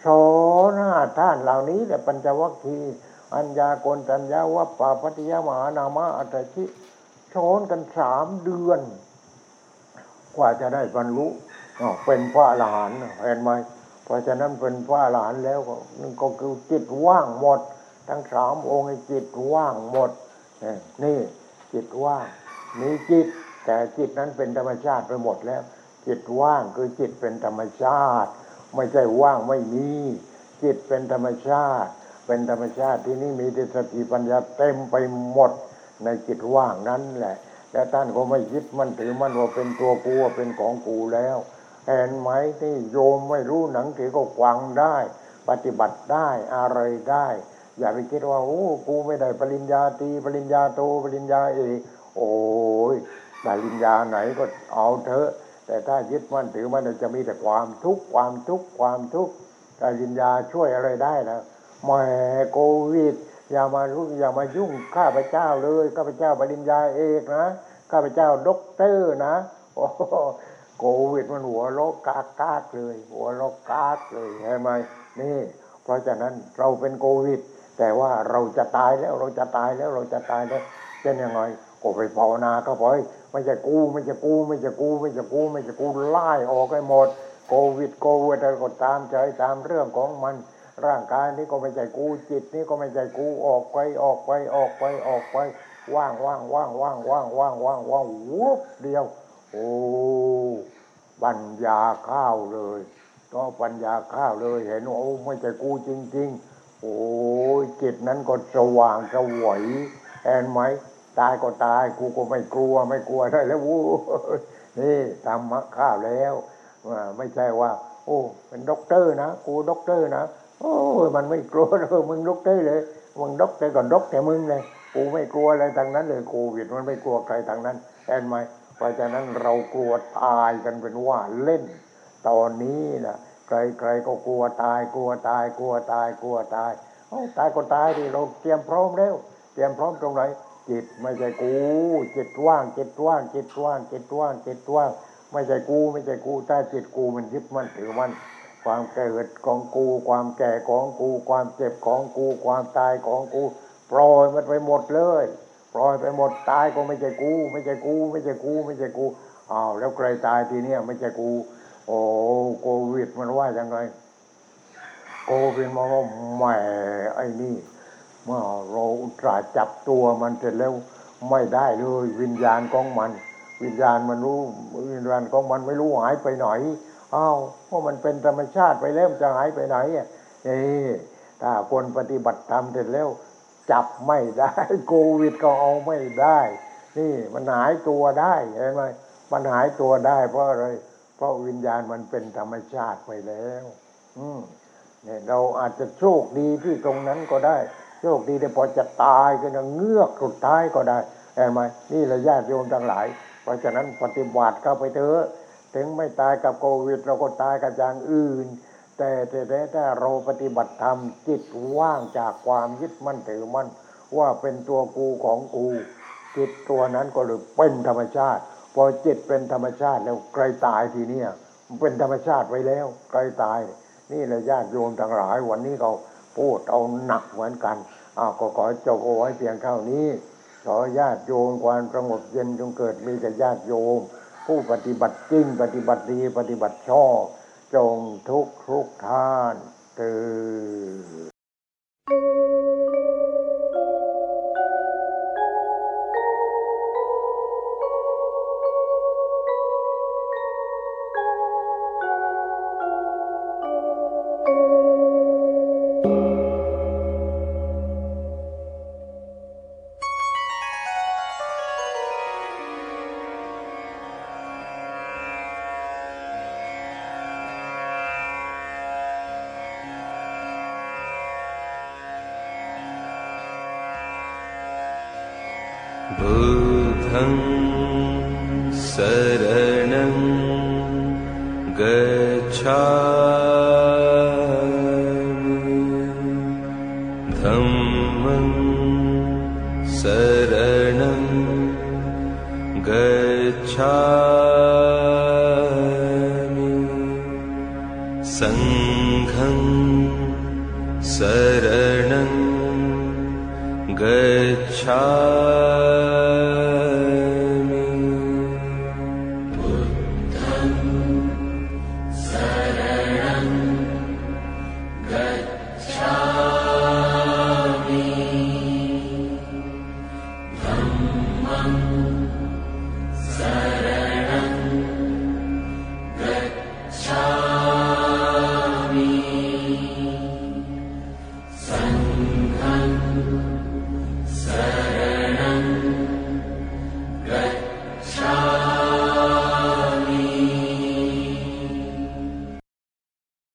สอนห้าท่านเหล่านี้แหละปัญจวัคคีย์ อัญญาโกณตัญญาวัปปาปฏิยมหานามะอัตชิสอนกันสามเดือน กว่าจะได้บรรลุเป็นพระอรหันต์เห็นไหมเพราะฉะนั้นเป็นพระอรหันต์แล้วก็นั่นก็คือจิตว่างหมด ทั้งสามองค์จิตว่างหมดนี่ยนี่จิตว่างมีจิต แต่จิตนั้นเป็นธรรมชาติไปหมดแล้ว จิตว่างคือจิตเป็นธรรมชาติ ไม่ใช่ว่างไม่มี จิตเป็นธรรมชาติ เป็นธรรมชาติที่นี่มีแต่สติปัญญาเต็มไปหมดในจิตว่างนั้นแหละ แล้วท่านก็ไม่ยึดมันถือมันว่าเป็นตัวกูว่าเป็นของกูแล้วเห็นไหมที่โยมไม่รู้หนังสือก็ฟังได้ ปฏิบัติได้อะไรได้ อย่าไปคิดว่าโอ้กูไม่ได้ปริญญาตรีปริญญาโทปริญญาเอกโอ้ยปริญญาไหนก็เอาเถอะ แต่ถ้ายึดมั่นถือมันจะมีแต่ความทุกข์ความทุกข์ความทุกข์ปริญญาช่วยอะไรได้นะ แหม่โควิดอย่ามารุ่อย่ามายุ่งข้าพเจ้าเลยข้าพเจ้าปริญญาเอกนะข้าพเจ้าด็อกเตอร์นะโอ้โควิดมันหัวโลกกากกากเลย หัวโลกกากเลยเห็นไหมนี่ เพราะฉะนั้นเราเป็นโควิด แต่ว่าเราจะตายแล้วเราจะตายแล้วเราจะตายแล้วเป็นยังไงก็ไปภาวนาก็พอไม่จะกู้ไม่จะกู้ไม่จะกู้ไม่จะกู้ไม่จะกู้ไล่ออกให้หมดโควิดโควิดอะไรก็ตามใจตามเรื่องของมัน ร่างกายนี้ก็ไม่ใช่กูจิตนี้ก็ไม่ใช่กูออกไปออกไปออกไปออกไปว่างว่างว่างว่างว่างว่างว่างว่างวุบเดียว โอ้ปัญญาข้าวเลยก็ปัญญาข้าวเลยเห็นว่าโอ้ไม่ใช่กูจริง ๆ โอ้จิตนั้นก็สว่างสวยเห็นไหมตายก็ตายกูก็ไม่กลัวไม่กลัวได้แล้ววู้นี่ธรรมะเข้าแล้วไม่ใช่ว่า โอ้ เป็นด็อกเตอร์นะกูด็อกเตอร์นะ โอ้ยมันไม่กลัวเลยมึงด็อกเตอร์เลยมึงด็อกเตอร์ก่อนด็อกแต่มึงเลยกูไม่กลัวอะไรทั้งนั้นเลยโควิดมันไม่กลัวใครทั้งนั้นเห็นไหมเพราะฉะนั้นเรากลัวตายกันเป็นว่าเล่น ตอนนี้นะใครๆก็กลัวตายกลัวตายกลัวตายกลัวตายเอ้ตายก็ตายดิเราเตรียมพร้อมแล้วเตรียมพร้อมตรงไหนจิตไม่ใช่กูจิตว่างจิตว่างจิตว่างจิตว่างจิตว่างไม่ใช่กูไม่ใช่กูถ้าจิตกูมันยึดมันถือมัน ความเกิดของกู ความแก่ของกู ความเจ็บของกู ความตายของกู ปล่อยมันไปหมดเลย ปล่อยไปหมดตายก็ไม่ใช่กู ไม่ใช่กู ไม่ใช่กู ไม่ใช่กูอ้าวแล้วใครตายทีเนี้ยไม่ใช่กู โอ้โควิดมันว่ายังไงโควิดมันว่าแหมไอ้นี่เมื่อเราอุตส่าห์จับตัวมันเสร็จแล้วไม่ได้เลยวิญญาณของมัน วิญญาณมันรู้วิญญาณของมันไม่รู้หายไปไหน อ้าวเพราะมันเป็นธรรมชาติไปแล้วจะหายไปไหนอะนี่ถ้าคนปฏิบัติธรรมเสร็จแล้ว จับไม่ได้โควิดก็เอาไม่ได้ นี่มันหายตัวได้เห็นไหมมันหายตัวได้ เพราะอะไร เพราะวิญญาณมันเป็นธรรมชาติไปแล้ว อืมเนี่ยเราอาจจะโชคดีที่ตรงนั้นก็ได้ โชคดีแต่พอจะตายก็จะเงือกสุดท้ายก็ได้เห็นไหมนี่แหละญาติโยมทั้งหลาย เพราะฉะนั้นปฏิบัติเข้าไปเถอะ ถึงไม่ตายกับโควิด เราก็ตายกับอย่างอื่นแต่แต่แต่ถ้าเราปฏิบัติธรรมจิตว่างจากความยึดมั่นถือมั่นว่าเป็นตัวกูของกูจิตตัวนั้นก็เลยเป็นธรรมชาติ พอจิตเป็นธรรมชาติแล้วใครตายทีเนี้ยมันเป็นธรรมชาติไว้แล้วใครตาย นี่แหละญาติโยมทั้งหลาย วันนี้เราพูดเอาหนักเหมือนกันอ้าวก็ขอจบเอาไว้เพียงเท่านี้ขอญาติโยมความสงบเย็นจงเกิดมีแต่ญาติโยม ผู้ปฏิบัติจริง ปฏิบัติดี ปฏิบัติชอบจงทุกทุกท่านเตือ